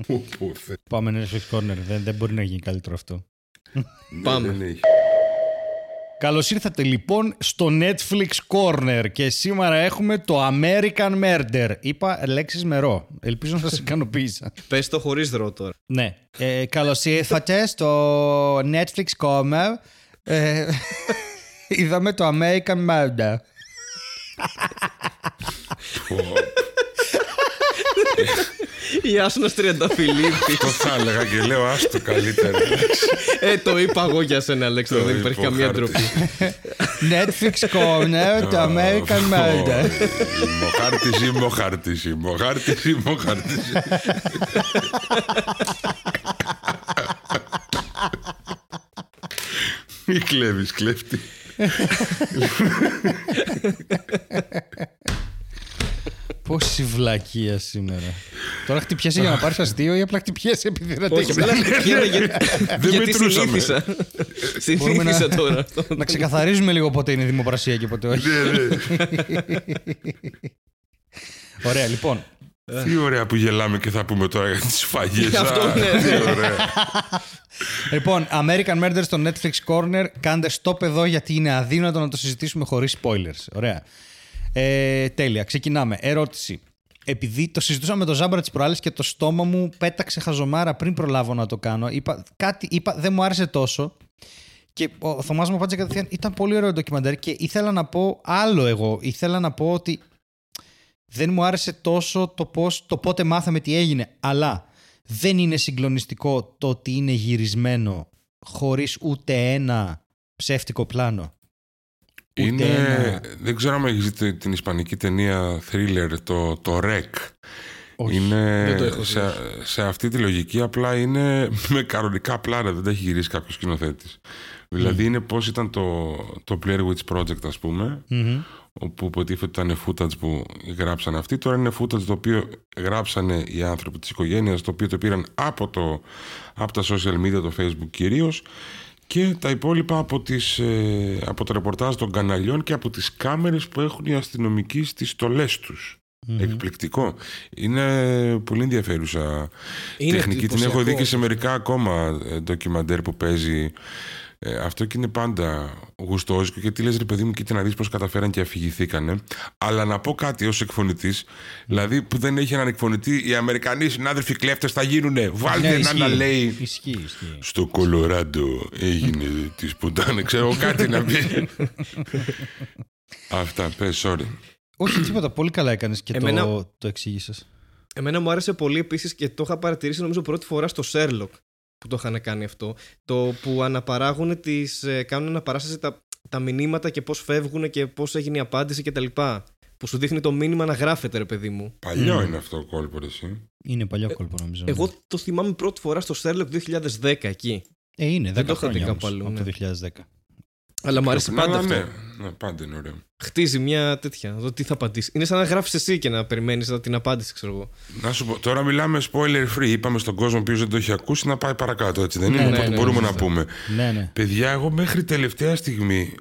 Πού, πού, θε. Ναι, Πάμε Netflix Corner. Δεν, δεν μπορεί να γίνει καλύτερο αυτό. Πάμε. Δεν έχει. Καλώς ήρθατε λοιπόν στο Netflix Corner και σήμερα έχουμε το American Murder. Είπα λέξεις με ρο. Ελπίζω να σας ικανοποίησα. Πες το χωρίς ρο τώρα. Ναι. Ε, Καλώς ήρθατε στο Netflix Corner. Ε, είδαμε το American Murder. Η Άσονα Τριανταφυλλίδη. Το θα έλεγα και λέω άστο καλύτερα. ε, το είπα εγώ για σένα, Αλέξανδρο. Δεν υπάρχει είπα, καμία χάρτη. ντροπή. Netflix Corner, το American Murder. Είμαι ο χάρτης, είμαι ο χάρτης, είμαι ο χάρτης, είμαι ο χάρτης. Μη κλέβεις, κλέφτη. Πόση βλακεία σήμερα. Τώρα χτυπιέσαι για να πάρεις αστείο ή απλά χτυπιέσαι επειδή δεν Όχι, αντέχεις; απλά χτυπιέμαι για- Δεν γιατί μετρούσαμε. συνήθισα. Μπορούμε να- Συνήθισα τώρα αυτό. Να ξεκαθαρίζουμε λίγο πότε είναι δημοπρασία και πότε όχι. Ναι, ναι. Ωραία, λοιπόν. Τι ωραία που γελάμε και θα πούμε τώρα για τις σφαγές. Αυτό, Α, ναι, τι ναι. ωραία. Λοιπόν, American Murder στο Netflix Corner. Κάντε stop εδώ γιατί είναι αδύνατο να το συζητήσουμε χωρίς spoilers. Ωραία. Ε, τέλεια. Ξεκινάμε. Ερώτηση. Επειδή το συζητούσαμε με τον Ζάμπρα της προάλλης και το στόμα μου πέταξε χαζομάρα πριν προλάβω να το κάνω. Είπα, κάτι είπα, δεν μου άρεσε τόσο. Και ο Θωμάς μου απάντησε κατευθείαν, ήταν πολύ ωραίο ντοκιμαντέρ και ήθελα να πω άλλο εγώ. Ήθελα να πω ότι δεν μου άρεσε τόσο το, πώς, το πότε μάθαμε τι έγινε. Αλλά δεν είναι συγκλονιστικό το ότι είναι γυρισμένο χωρίς ούτε ένα ψεύτικο πλάνο. Ούτε Είναι, ένα- δεν ξέρω αν έχεις δει την ισπανική ταινία thriller, το, το REC. Όχι, είναι δεν το έχω δει. σε, σε αυτή τη λογική απλά είναι με κανονικά πλάνα, δεν τα έχει γυρίσει κάποιος σκηνοθέτης. Δηλαδή είναι πώς ήταν το, το Blair Witch Project ας πούμε, Μμμ. Όπου υποτίθεται ήταν footage που γράψαν αυτοί. Τώρα είναι footage το οποίο γράψανε οι άνθρωποι της οικογένειας, το οποίο το πήραν από, το, από τα social media, το facebook κυρίως, και τα υπόλοιπα από, τις, ε, από το ρεπορτάζ των καναλιών και από τις κάμερες που έχουν οι αστυνομικοί στις στολές τους. Εκπληκτικό. Είναι πολύ ενδιαφέρουσα Είναι τεχνική. Την έχω δει εντυπωσιακό. και σε μερικά ακόμα ε, ντοκιμαντέρ που παίζει. Ε, αυτό και είναι πάντα γουστόζικο γιατί λες ρε παιδί μου κοίτα να δεις πως καταφέραν και αφηγηθήκανε αλλά να πω κάτι ως εκφωνητής δηλαδή που δεν έχει έναν εκφωνητή οι Αμερικανοί συνάδελφοι κλέφτες θα γίνουνε βάλτε Ναι, ένα να ισχύει. λέει Ισχύει, ισχύει. στο Κολοράντο έγινε της πουτάνε ξέρω κάτι να πει αυτά πες sorry Όχι, τίποτα. Πολύ καλά έκανες και Εμένα- το, το εξήγησες. Εμένα μου άρεσε πολύ επίσης και το είχα παρατηρήσει νομίζω πρώτη φορά στο Sherlock που το είχαν κάνει αυτό. Το που αναπαράγουν τις, ε, κάνουν αναπαράσταση τα, τα μηνύματα και πώς φεύγουν και πώς έγινε η απάντηση κτλ. Που σου δείχνει το μήνυμα να γράφεται, ρε παιδί μου. παλιό είναι αυτό ο κόλπο ρε, εσύ Είναι παλιό κόλπο νομίζω. ναι. Εγώ το θυμάμαι πρώτη φορά στο Sherlock 2010 εκεί. Ε, είναι 10 δεν το είχα χρόνια δει όμως, κάπου αλλού, από ναι. το 2010. Αλλά μου αρέσει Ναι, πάντα αλλά αυτό. ναι, ναι, πάντα είναι ωραίο Χτίζει μια τέτοια. Εδώ τι θα απαντήσει. Είναι σαν να γράφεις εσύ και να περιμένεις την απάντηση, ξέρω εγώ. Να σου πω, τώρα μιλάμε spoiler free. Είπαμε στον κόσμο που δεν το έχει ακούσει να πάει παρακάτω, έτσι δεν είναι; ναι, Οπότε ναι, μπορούμε ναι, να πούμε. Ναι, ναι. Παιδιά, εγώ μέχρι τελευταία στιγμή.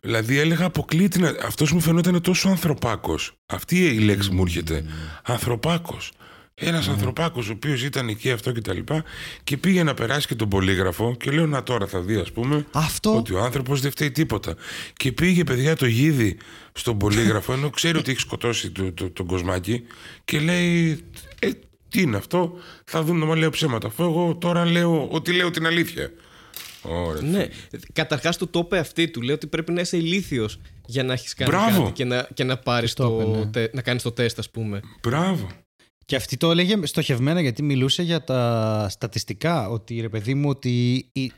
Δηλαδή έλεγα αποκλείεται να. Αυτός μου φαινόταν τόσο ανθρωπάκος. Αυτή η λέξη μου έρχεται. Ανθρωπάκος. Ένας ανθρωπάκος ο οποίος ήταν εκεί αυτό και τα λοιπά και πήγε να περάσει και τον πολύγραφο και λέω να τώρα θα δει ας πούμε Αυτό; ότι ο άνθρωπος δεν φταίει τίποτα. Και πήγε παιδιά το γίδι στον πολύγραφο ενώ ξέρει ότι έχει σκοτώσει το, το, τον κοσμάκι και λέει ε, τι είναι αυτό θα δουν να λέω ψέματα αφού εγώ τώρα λέω ότι λέω την αλήθεια. Ωραία. Ναι. Καταρχάς του το είπε αυτή του. Λέει ότι πρέπει να είσαι ηλίθιος για να έχεις κάνει Μπράβο. κάτι και να, και να πάρεις Το το. είπε, ναι. τε- να κάνεις το τεστ, ας πούμε. Μπράβο. Και αυτή το έλεγε στοχευμένα γιατί μιλούσε για τα στατιστικά. Ότι ρε παιδί μου, ότι η-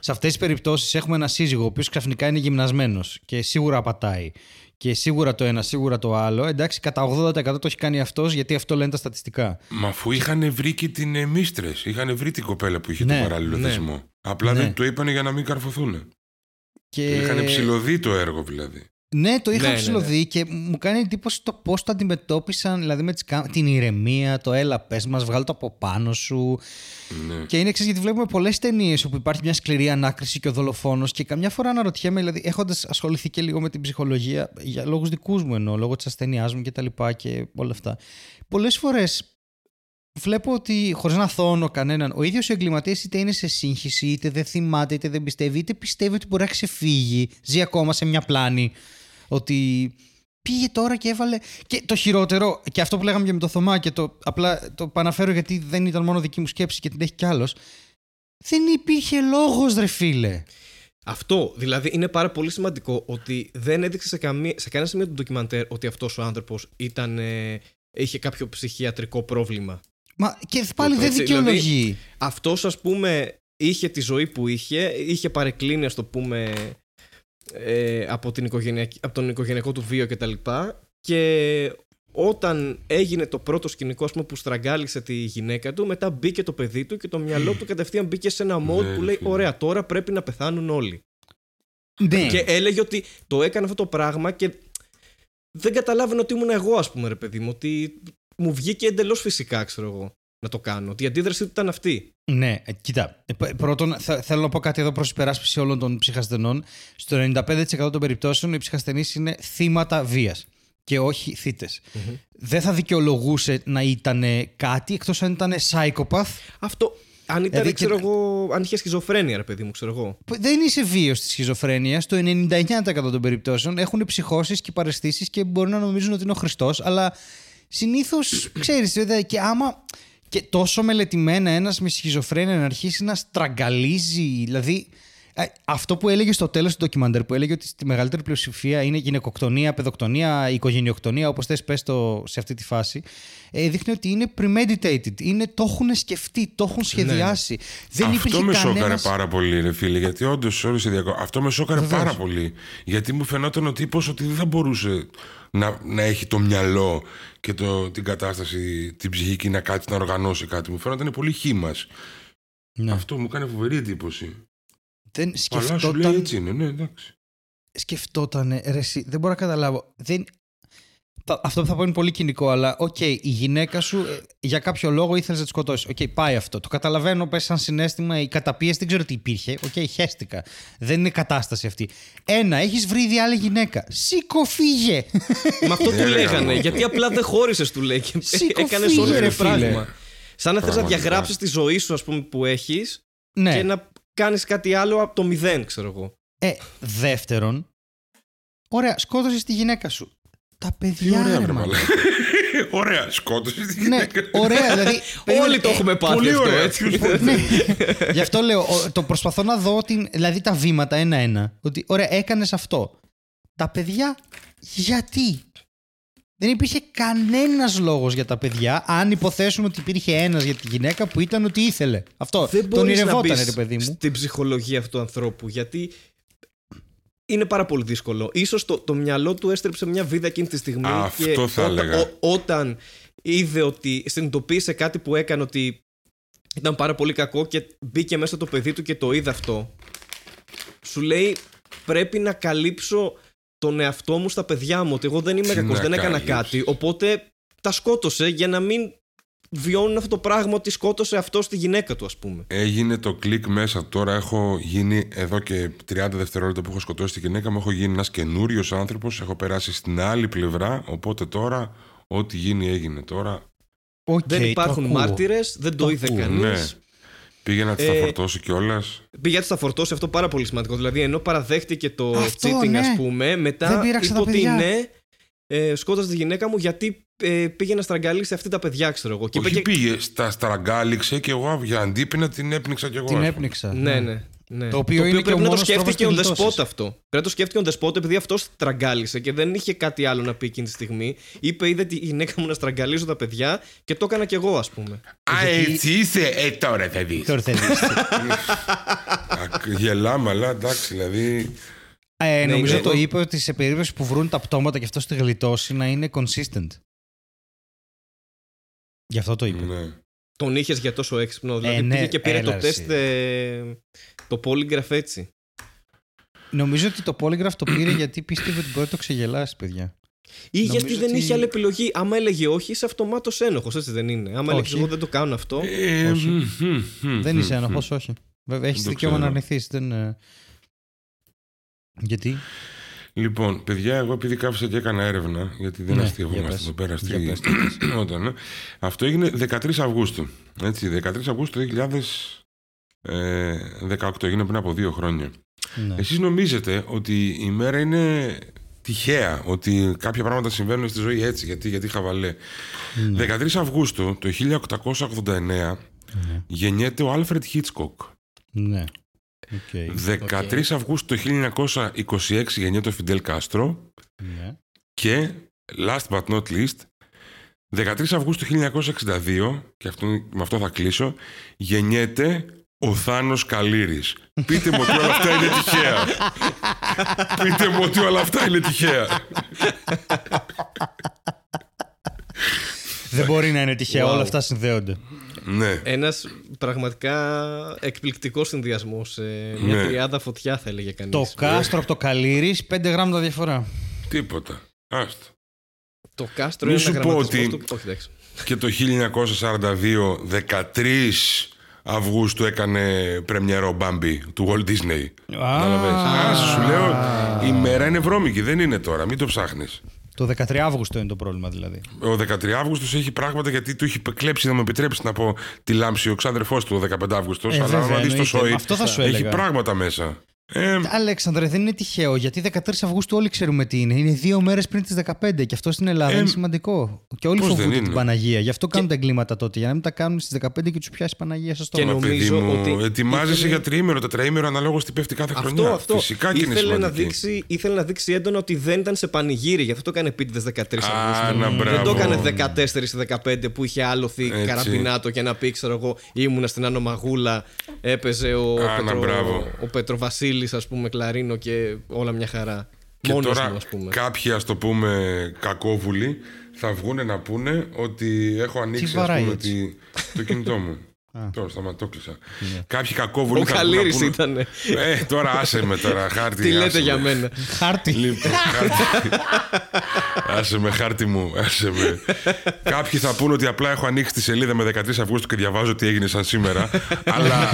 σε αυτές τις περιπτώσεις έχουμε ένα σύζυγο ο οποίος ξαφνικά είναι γυμνασμένος και σίγουρα απατάει. Και σίγουρα το ένα, σίγουρα το άλλο. Εντάξει, κατά 80% το έχει κάνει αυτός γιατί αυτό λένε τα στατιστικά. Μα αφού είχαν βρει και την ε, μίστρες, είχαν βρει την κοπέλα που είχε Ναι, τον παράλληλο ναι. θεσμό. Απλά Ναι. δεν το είπαν για να μην καρφωθούν. Και... Είχαν ψηλωδεί το έργο δηλαδή. Ναι, το είχα Ναι, ναι, ψηλωδεί και μου κάνει εντύπωση το πώς το αντιμετώπισαν, δηλαδή με τις, κα- την ηρεμία, το έλα, πες μας, βγάλω το από πάνω σου. Ναι. Και είναι εξή, γιατί βλέπουμε πολλές ταινίες όπου υπάρχει μια σκληρή ανάκριση και ο δολοφόνος και καμιά φορά αναρωτιέμαι, δηλαδή έχοντας ασχοληθεί και λίγο με την ψυχολογία, για λόγους δικούς μου εννοώ, λόγω της ασθένειά μου και τα λοιπά και όλα αυτά. Πολλές φορές βλέπω ότι χωρίς να θώνω κανέναν, ο ίδιος ο εγκληματίας είτε είναι σε σύγχυση, είτε δεν θυμάται, είτε δεν πιστεύει, είτε πιστεύει ότι μπορεί να ξεφύγει, ζει ακόμα σε μια πλάνη. Ότι πήγε τώρα και έβαλε. Και το χειρότερο, και αυτό που λέγαμε και με το Θωμά, και το απλά το αναφέρω γιατί δεν ήταν μόνο δική μου σκέψη και την έχει κι άλλος. Δεν υπήρχε λόγος, ρε φίλε. Αυτό δηλαδή είναι πάρα πολύ σημαντικό ότι δεν έδειξε σε, καμία, σε κανένα σημείο του ντοκιμαντέρ ότι αυτός ο άνθρωπος ήταν. Ε, είχε κάποιο ψυχιατρικό πρόβλημα. Μα και πάλι δεν δικαιολογεί. Δηλαδή, αυτός, ας πούμε, είχε τη ζωή που είχε, είχε παρεκκλίνει, ας το πούμε, ε, από, την από τον οικογενειακό του βίο κτλ. Και, και όταν έγινε το πρώτο σκηνικό πούμε, που στραγγάλισε τη γυναίκα του, μετά μπήκε το παιδί του και το μυαλό του κατευθείαν μπήκε σε ένα mode που λέει: Ωραία, τώρα πρέπει να πεθάνουν όλοι. Ναι. Και έλεγε ότι το έκανε αυτό το πράγμα και δεν καταλάβαινε ότι ήμουν εγώ, ας πούμε, ρε παιδί μου. Ότι μου βγήκε εντελώς φυσικά, ξέρω εγώ, να το κάνω. Ότι η αντίδρασή του ήταν αυτή. Ναι, ε, κοίτα. Ε, πρώτον, θα, θέλω να πω κάτι εδώ προς υπεράσπιση όλων των ψυχασθενών. Στο 95% των περιπτώσεων, οι ψυχασθενείς είναι θύματα βίας και όχι θητες Δεν θα δικαιολογούσε να ήταν κάτι εκτός αν ήταν psychopath; Αυτό. Αν ήταν, δηλαδή, ξέρω εγώ, αν είχε σχιζοφρένεια, ρε παιδί μου, ξέρω εγώ. Δεν είσαι βίαιος της σχιζοφρένειας. Το 99% των περιπτώσεων έχουν ψυχώσεις και παρεστήσεις και μπορεί να νομίζουν ότι είναι ο Χριστός, αλλά συνήθως ξέρεις, και άμα. Και τόσο μελετημένα ένας με σχιζοφρένεια να αρχίσει να στραγγαλίζει, δηλαδή ε, αυτό που έλεγε στο τέλος του ντοκιμαντέρ, που έλεγε ότι στη μεγαλύτερη πλειοψηφία είναι γυναικοκτονία, παιδοκτονία, οικογενειοκτονία, όπως θες πες σε αυτή τη φάση, ε, δείχνει ότι είναι premeditated. Είναι, το έχουν σκεφτεί, το έχουν σχεδιάσει. Ναι. Δεν αυτό με κανένας... σώκαρε πάρα πολύ, ρε φίλε, γιατί όντως όλη σε διακο... Αυτό με σώκαρε πάρα πολύ. Γιατί μου φαινόταν ο τύπος ότι δεν θα μπορούσε να, να έχει το μυαλό και το, την κατάσταση, την ψυχική να κάτσει να οργανώσει κάτι. Μου φαίνονταν πολύ χήμα. Ναι. Αυτό μου έκανε φοβερή εντύπωση. Δεν σκεφτόταν. Αλλά σου λέει έτσι είναι, ναι, εντάξει. Σκεφτόταν, ρε, εσύ, δεν μπορώ να καταλάβω. Δεν... Αυτό που θα πω είναι πολύ κυνικό, αλλά OK, okay, η γυναίκα σου ε, για κάποιο λόγο ήθελες να τη σκοτώσεις. OK, okay, πάει αυτό. Το καταλαβαίνω, πες σαν συναίσθημα, η καταπίεση δεν ξέρω τι υπήρχε. OK, okay, χέστηκα. Δεν είναι κατάσταση αυτή. Ένα, έχεις βρει ήδη άλλη γυναίκα. Σήκω, φύγε. Με αυτό του λέγανε. γιατί απλά δεν χώρισες, του λέει. Έκανες όλο το πράγμα. Σαν να θες να διαγράψεις τη ζωή σου, ας πούμε, που έχεις ναι. και να κάνεις κάτι άλλο από το μηδέν, ξέρω εγώ. Ε, δεύτερον, ωραία, σκότωσες τη γυναίκα σου. Τα παιδιά. ωραία, ρε, ωραία, σκότωσες τη ναι, γυναίκα. Ναι, ωραία, δηλαδή. Όλοι το έχουμε πάθει πολύ αυτό, έτσι. ναι. Γι' αυτό λέω, το προσπαθώ να δω την, δηλαδή τα βήματα ένα-ένα. Ότι, ωραία, έκανες αυτό. Τα παιδιά, γιατί; Δεν υπήρχε κανένας λόγος για τα παιδιά, αν υποθέσουμε ότι υπήρχε ένας για τη γυναίκα που ήταν ότι ήθελε. Αυτό. Δεν τον ηρευόταν, ρε παιδί μου. Στην ψυχολογία αυτού του ανθρώπου, γιατί είναι πάρα πολύ δύσκολο. Ίσως το, το μυαλό του έστρεψε μια βίδα εκείνη τη στιγμή. Αυτό και θα έλεγα. όταν είδε ότι συνειδητοποίησε κάτι που έκανε ότι ήταν πάρα πολύ κακό και μπήκε μέσα το παιδί του και το είδε αυτό. Σου λέει πρέπει να καλύψω τον εαυτό μου στα παιδιά μου ότι εγώ δεν είμαι κακός, δεν έκανα κάτι. Οπότε τα σκότωσε για να μην βιώνουν αυτό το πράγμα ότι σκότωσε αυτό στη γυναίκα του ας πούμε. Έγινε το κλικ μέσα. Τώρα έχω γίνει εδώ και 30 δευτερόλεπτα που έχω σκοτώσει τη γυναίκα μου έχω γίνει ένας καινούριος άνθρωπος έχω περάσει στην άλλη πλευρά. Οπότε τώρα ό,τι γίνει έγινε τώρα. Okay, δεν υπάρχουν μάρτυρες, δεν το, το είδε κανείς. Ναι. Πήγε να της τα ε, φορτώσει κιόλας; Πήγε να της τα φορτώσει, αυτό πάρα πολύ σημαντικό. Δηλαδή, ενώ παραδέχτηκε το αυτό, cheating, ναι. ας πούμε, μετά είπε ότι ναι, ε, σκότωσε τη γυναίκα μου γιατί ε, πήγε να στραγγαλίσει αυτή τα παιδιά, ξέρω εγώ. Και Όχι, πήγε, στα στραγγάλιξε και εγώ για αντίπεινα την έπνιξα κι εγώ. Την έπνιξα. Ναι, ναι. Ναι. Ναι. Το οποίο, το οποίο πρέπει να το σκέφτηκε ο Δεσπότ αυτό. Πρέπει να το σκέφτηκε ο Δεσπότ επειδή αυτός στραγγάλισε και δεν είχε κάτι άλλο να πει εκείνη τη στιγμή. Είπε, είδε τη γυναίκα μου να στραγγαλίζω τα παιδιά και το έκανα κι εγώ, ας πούμε. Α, έτσι είσαι, ε, τώρα θα δεις. Τώρα θα δεις. Γελάμε, αλλά εντάξει, δηλαδή. Ε, ναι, νομίζω το είπε ότι σε περίπτωση που βρουν τα πτώματα και αυτό στη γλιτώσει να είναι consistent. Γι' αυτό το είπε. Ναι. Τον είχες για τόσο έξυπνο. Δηλαδή ε, ναι, πήγε και πήρε το τεστ ε, το polygraph έτσι. Νομίζω ότι το polygraph το πήρε γιατί πίστευε ότι μπορεί να το ξεγελάσει, παιδιά. Ή γιατί δεν είχε άλλη επιλογή. Άμα έλεγε όχι, είσαι αυτομάτως ένοχος, έτσι δεν είναι. Άμα έλεγε εγώ δεν το κάνω αυτό. Ε, όχι. δεν είσαι ένοχος, όχι. Βέβαια, έχεις δικαίωμα να αρνηθείς. Δεν... Γιατί; Λοιπόν, παιδιά, εγώ επειδή κάφησα και έκανα έρευνα, γιατί δεν Ναι, αστείευόμαστε για πες. εδώ πέρα Για στη... πες, όταν, ναι. Αυτό έγινε 13 Αυγούστου. Έτσι, 13 Αυγούστου 2018, έγινε πριν από δύο χρόνια. Ναι. Εσείς νομίζετε ότι η μέρα είναι τυχαία, ότι κάποια πράγματα συμβαίνουν στη ζωή έτσι, γιατί, γιατί χαβαλέ. Ναι. 13 Αυγούστου το 1889 γεννιέται ο Άλφρεντ Χίτσκοκ. Ναι. Οκ. 13 Αυγούστου το 1926 γεννιέται ο Φιντέλ Κάστρο Ναι. και last but not least 13 Αυγούστου 1962 και αυτό, με αυτό θα κλείσω γεννιέται ο Θάνος Καλλίρης. Πείτε μου ότι όλα αυτά είναι τυχαία. Πείτε μου ότι όλα αυτά είναι τυχαία. Δεν μπορεί να είναι τυχαία, Wow. όλα αυτά συνδέονται. Ναι. Ένας πραγματικά εκπληκτικός συνδυασμός. Μια Ναι. τριάδα φωτιά θα έλεγε κανείς. Το κάστρο από το καλύρι, 5 γράμματα διαφορά. Τίποτα. Άστο. Το κάστρο Μη είναι σου ένα πω γραμματισμός ότι- του. Όχι, εντάξει. Και το 1942, 13 Αυγούστου έκανε πρεμιέρα ο Μπάμπι του Walt Disney. Κατάλαβες. Α, σου λέω, η μέρα είναι βρώμικη, δεν είναι τώρα, μην το ψάχνεις. Το 13 Αύγουστο είναι το πρόβλημα δηλαδή. Ο 13 Αύγουστος έχει πράγματα γιατί του έχει κλέψει, να μου επιτρέψεις να πω, τη λάμψη ο ξάδερφός του ο 15 Αύγουστος. Ε, αλλά βέβαια, άμα δεις το εννοείται. σόι, Αυτό θα σου έχει έλεγα. πράγματα μέσα. Ε, Αλέξανδρε, δεν είναι τυχαίο γιατί 13 Αυγούστου όλοι ξέρουμε τι είναι. Είναι δύο μέρες πριν τις 15 και αυτό στην Ελλάδα Ε, είναι σημαντικό. Και όλοι πώς δεν φοβούνται είναι; την Παναγία. Γι' αυτό κάνουν τα εγκλήματα τότε. Για να μην τα κάνουν στις 15 και τους πιάσει η Παναγία σας Και τώρα. νο- παιδί νομίζω μου, ότι ετοιμάζεσαι ήθελε- για τριήμερο, τετραήμερο αναλόγως τι πέφτει κάθε Αυτό, χρονιά. αυτό. Φυσικά και είναι ήθελε, να σημαντική. δείξει, ήθελε να δείξει έντονα ότι δεν ήταν σε πανηγύρι. Γι' αυτό το έκανε επίτηδες 13 Α, Αυγούστου. να, Δεν μπράβο. το έκανε 14 ή 15 που είχε άλοθη Έτσι. καραμπινάτο και να πει, ξέρω εγώ, ήμουνα στην Άνω Μαγούλα, έπαιζε ο, Α, να, Πετρο, μπράβο. ο Πετροβασίλης, ας πούμε, κλαρίνο και όλα μια χαρά. Και Μόνος τώρα μου, ας πούμε. κάποιοι, ας το πούμε, κακόβουλοι θα βγουν να πούνε ότι έχω ανοίξει ας βαράει πούμε, έτσι; τη- το κινητό μου. Τώρα σταματώ, το κλείσα. Ναι. Κάποιοι κακόβουλοι Ο θα βγουν να Καλήρης πούνε- ήταν. Ε, τώρα άσε με τώρα, χάρτη. Τι λέτε άσε για με. μένα; Χάρτη. Λοιπόν, χάρτη. άσε με, χάρτη μου, άσε με. Κάποιοι θα πούνε ότι απλά έχω ανοίξει τη σελίδα με 13 Αυγούστου και διαβάζω τι έγινε σαν σήμερα. αλλά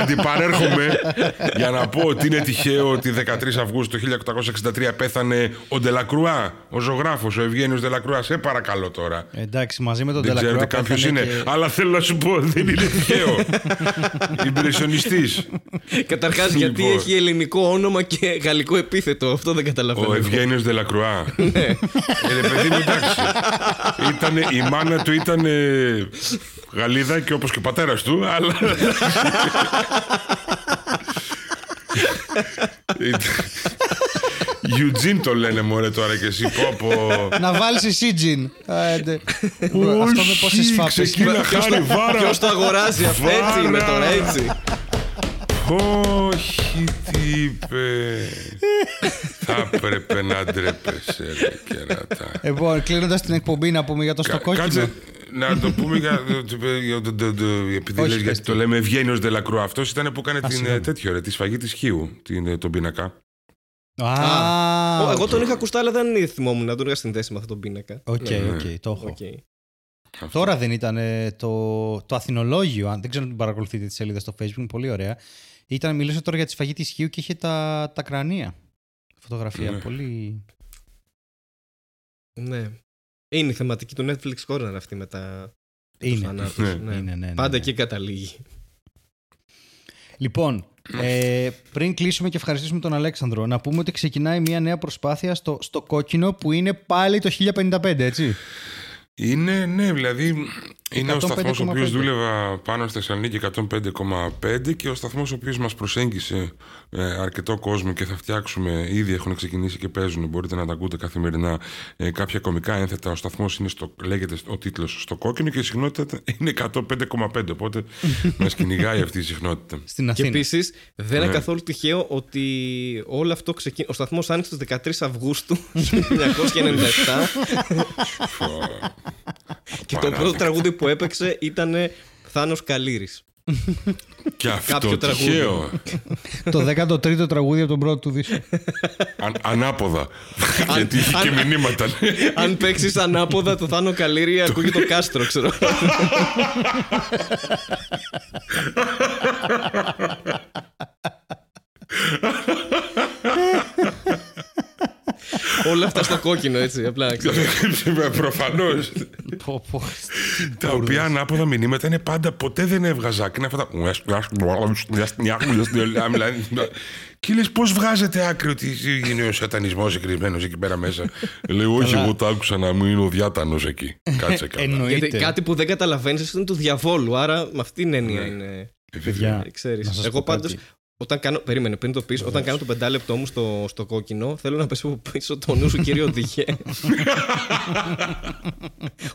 αντιπαρέρχομαι για να πω ότι είναι τυχαίο ότι 13 Αυγούστου το 1863 πέθανε ο Ντελακρουά, ο ζωγράφος, ο Ευγένιος Ντελακρουάς. Σε παρακαλώ τώρα. Εντάξει, μαζί με τον Δεν ξέρετε Τελακρόα κάποιος είναι. πέθανε και- Αλλά θέλω να σου πω, δεν είναι τυχαίο. Ιμπρεσιονιστής. Καταρχάς, γιατί Λοιπόν. έχει ελληνικό όνομα και γαλλικό επίθετο. Αυτό δεν καταλαβαίνω. Ο Ευγένιος Δελακρουά. Ναι. ε, ρε παιδί μου, εντάξει. Ήτανε, η μάνα του ήταν Γαλλίδα και όπως και ο πατέρας του, αλλά... Eugene το λένε μωρέ τώρα και εσύ πω πω Να βάλεις εσύ τζιν. Άντε. Αυτό με πόσες Όχι, φάπες. ξεκίνα χάρη βάρα Ποιος το αγοράζει αυτό, έτσι είναι Βάρα. τώρα, έτσι. Όχι τι είπε Θα έπρεπε να ντρέπεσαι ρε κερατά Λοιπόν, κλείνοντας την εκπομπή, να πούμε για το στο Κα- κόκκινο. Κάτσε να το πούμε για, για το- το- το- επειδή Όχι, λες, πες γιατί το. το λέμε Ευγένιος Δελακρού Αυτός ήταν που έκανε την, συγγνώμη. ε, τέτοιο ρε, τη σφαγή της Χίου την, ε, τον πίνακα Α, Ω, Εγώ τον είχα ακουστά, αλλά δεν θυμόμουν να τον είχα συνδέσει με αυτόν τον πίνακα. Οκ, Ναι. οκ, το έχω. Οκ. Αυτό. Τώρα δεν ήταν ε, το, το Αθηνολόγιο, αν δεν ξέρω αν την παρακολουθείτε τη σελίδα στο Facebook, είναι πολύ ωραία. Ήταν, μιλούσε τώρα για τη σφαγή της Χίου και είχε τα, τα κρανία. Φωτογραφία, Ναι. πολύ... Ναι. Είναι η θεματική του Netflix Corner αυτή με τα τους Είναι. θανάτους, Ναι. ναι. Είναι, ναι, ναι, Πάντα ναι. εκεί καταλήγει. Λοιπόν, ε, πριν κλείσουμε και ευχαριστήσουμε τον Αλέξανδρο, να πούμε ότι ξεκινάει μια νέα προσπάθεια στο, στο κόκκινο που είναι πάλι το 1055, έτσι. Είναι, ναι, δηλαδή είναι ο 105,5. σταθμός ο οποίος δούλευα πάνω στη Θεσσαλονίκη 105,5 και ο σταθμός ο οποίος μας προσέγγισε ε, αρκετό κόσμο και θα φτιάξουμε, ήδη έχουν ξεκινήσει και παίζουν, μπορείτε να τα ακούτε καθημερινά ε, κάποια κομικά ένθετα. Ο σταθμός είναι στο, λέγεται ο τίτλος στο κόκκινο και η συχνότητα είναι 105,5 οπότε μας κυνηγάει αυτή η συχνότητα. Στην Και Αθήνα. επίσης δεν είναι Ναι. καθόλου τυχαίο ότι όλο αυτό ξεκίνησε. Ο σταθμός άνοιξε στις 13 Αυγούστου 1997 και το πρώτο τραγούδι που έπαιξε ήταν Θάνος Καλύρης. και αυτό Κάποιο τραγούδι. τυχαίο. το 13ο τραγούδι από τον πρώτο του δίσκο. Αν, ανάποδα. Γιατί είχε και αν- μηνύματα. Αν παίξεις ανάποδα το Θάνο Καλύρη, ακούγει το κάστρο, ξέρω. Όλα αυτά στο κόκκινο, έτσι. Απλά να ξέρεις. Προφανώς. Πω, πω. Τα οποία ανάποδα μηνύματα είναι πάντα ποτέ δεν έβγαζα. Και είναι αυτά τα. Και λες, πώς βγάζετε άκρη ότι είναι ο σατανισμός εκρυσμένο εκεί πέρα μέσα; Λέω, Όχι, εγώ το άκουσα να μου είναι ο διάτανος εκεί. Κάτσε καλά. Εννοείται. Γιατί κάτι που δεν καταλαβαίνεις είναι του διαβόλου. Άρα με αυτήν την έννοια είναι. Παιδιά, Ε, Ξέρεις. να σας Εγώ πω κάτι. πάντως. Όταν κάνω, περίμενε, πριν το πεις, όταν κάνω το πεντάλεπτό μου στο, στο κόκκινο, θέλω να πέσω από πίσω το νου σου, κύριε Οδηγέ.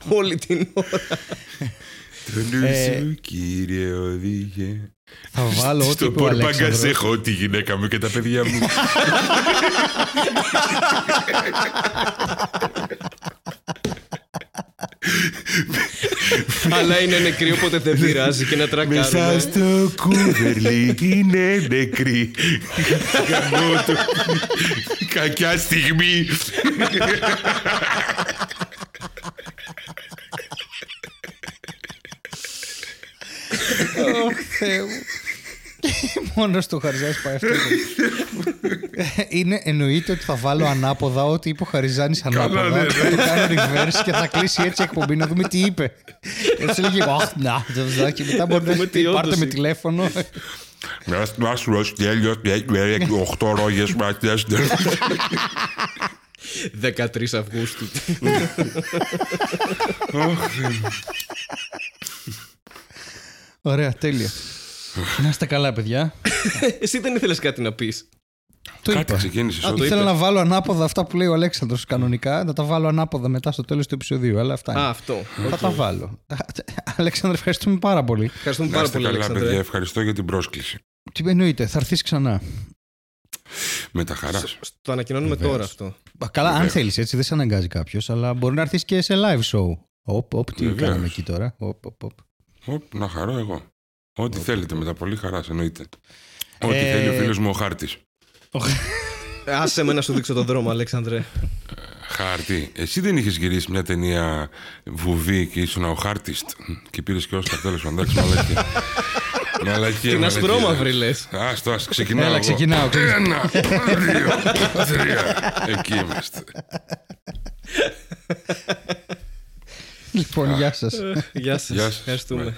Όλη την ώρα. Το νου Ε, σου, κύριε οδηγέ. Θα βάλω ό,τι Στο είπε ο πορπαγκάζ Αλέξανδρος. έχω τη γυναίκα μου και τα παιδιά μου. Αλλά είναι νεκρή, οπότε δεν πειράζει και να Μέσα τρακάρουμε. στο κούβερλι είναι νεκρή. Γαμώ το. Κακιά στιγμή. Ω, Θεέ μου. Μόνος στο Χαριζάνης πάει αυτό. Είναι, εννοείται ότι θα βάλω ανάποδα ό,τι είπε ο Χαριζάνης ανάποδα. ναι, Θα το κάνω reverse και θα κλείσει έτσι η εκπομπή να δούμε τι είπε. Έτσι λέγει, Αχ, να, το και μετά μπορεί να δούμε τι πει, πάρτε όντως με είπε». τηλέφωνο. Να σου ρωτήσω τέλειο, οχτώ ρόγες ματιές. 13 Αυγούστου. Ωραία, τέλεια. Να είστε καλά, παιδιά. Εσύ δεν ήθελες κάτι να πεις. Το Κάτι είπα. ξεκίνησες Α, ότι Ήθελα είπες. να βάλω ανάποδα αυτά που λέει ο Αλέξανδρος κανονικά, να τα βάλω ανάποδα μετά στο τέλος του επεισοδίου, αλλά αυτά Α, είναι. αυτό. Θα τα βάλω. Αλέξανδρε, ευχαριστούμε πάρα πολύ. Ευχαριστούμε Να πάρα είστε πολύ, καλά, Αλέξανδρε. παιδιά. Ευχαριστώ για την πρόσκληση. Τι εννοείται, θα έρθεις ξανά. Με τα χαράς. Σ- Το ανακοινώνουμε Βεβαίως. τώρα αυτό. Α, Καλά, αν Βεβαίως. θέλεις έτσι, δεν σε αναγκάζει κάποιος, αλλά μπορεί να έρθεις και σε live show. Οπ, οπ, τι Βεβαίως. κάναμε εκεί τώρα. Οπ, οπ, οπ. Οπ, να χαρώ εγώ. Ό,τι θέλετε με τα πολύ χαράς, εννοείται. Ό,τι Ε, θέλει ο φίλος μου ο χάρτης. Ε, Άσε με να σου δείξω τον δρόμο, Αλέξανδρε. Χάρτη. Εσύ δεν είχες γυρίσει μια ταινία βουβή και ήσουν ο χάρτιστ. Και πήρες και Όσκαρ τέλος πάντων. Εντάξει, μαλακία. Μαλακία. Την μαλακία. ασπρόμαυρη λες. Άστο, ας ξεκινάω. Έλα, εγώ. ξεκινάω, ξεκινάω. Ένα, δύο, τρία. Εκεί είμαστε. Λοιπόν, γεια σας. Γεια σας. Γεια σας. Ευχαριστούμε. Ναι.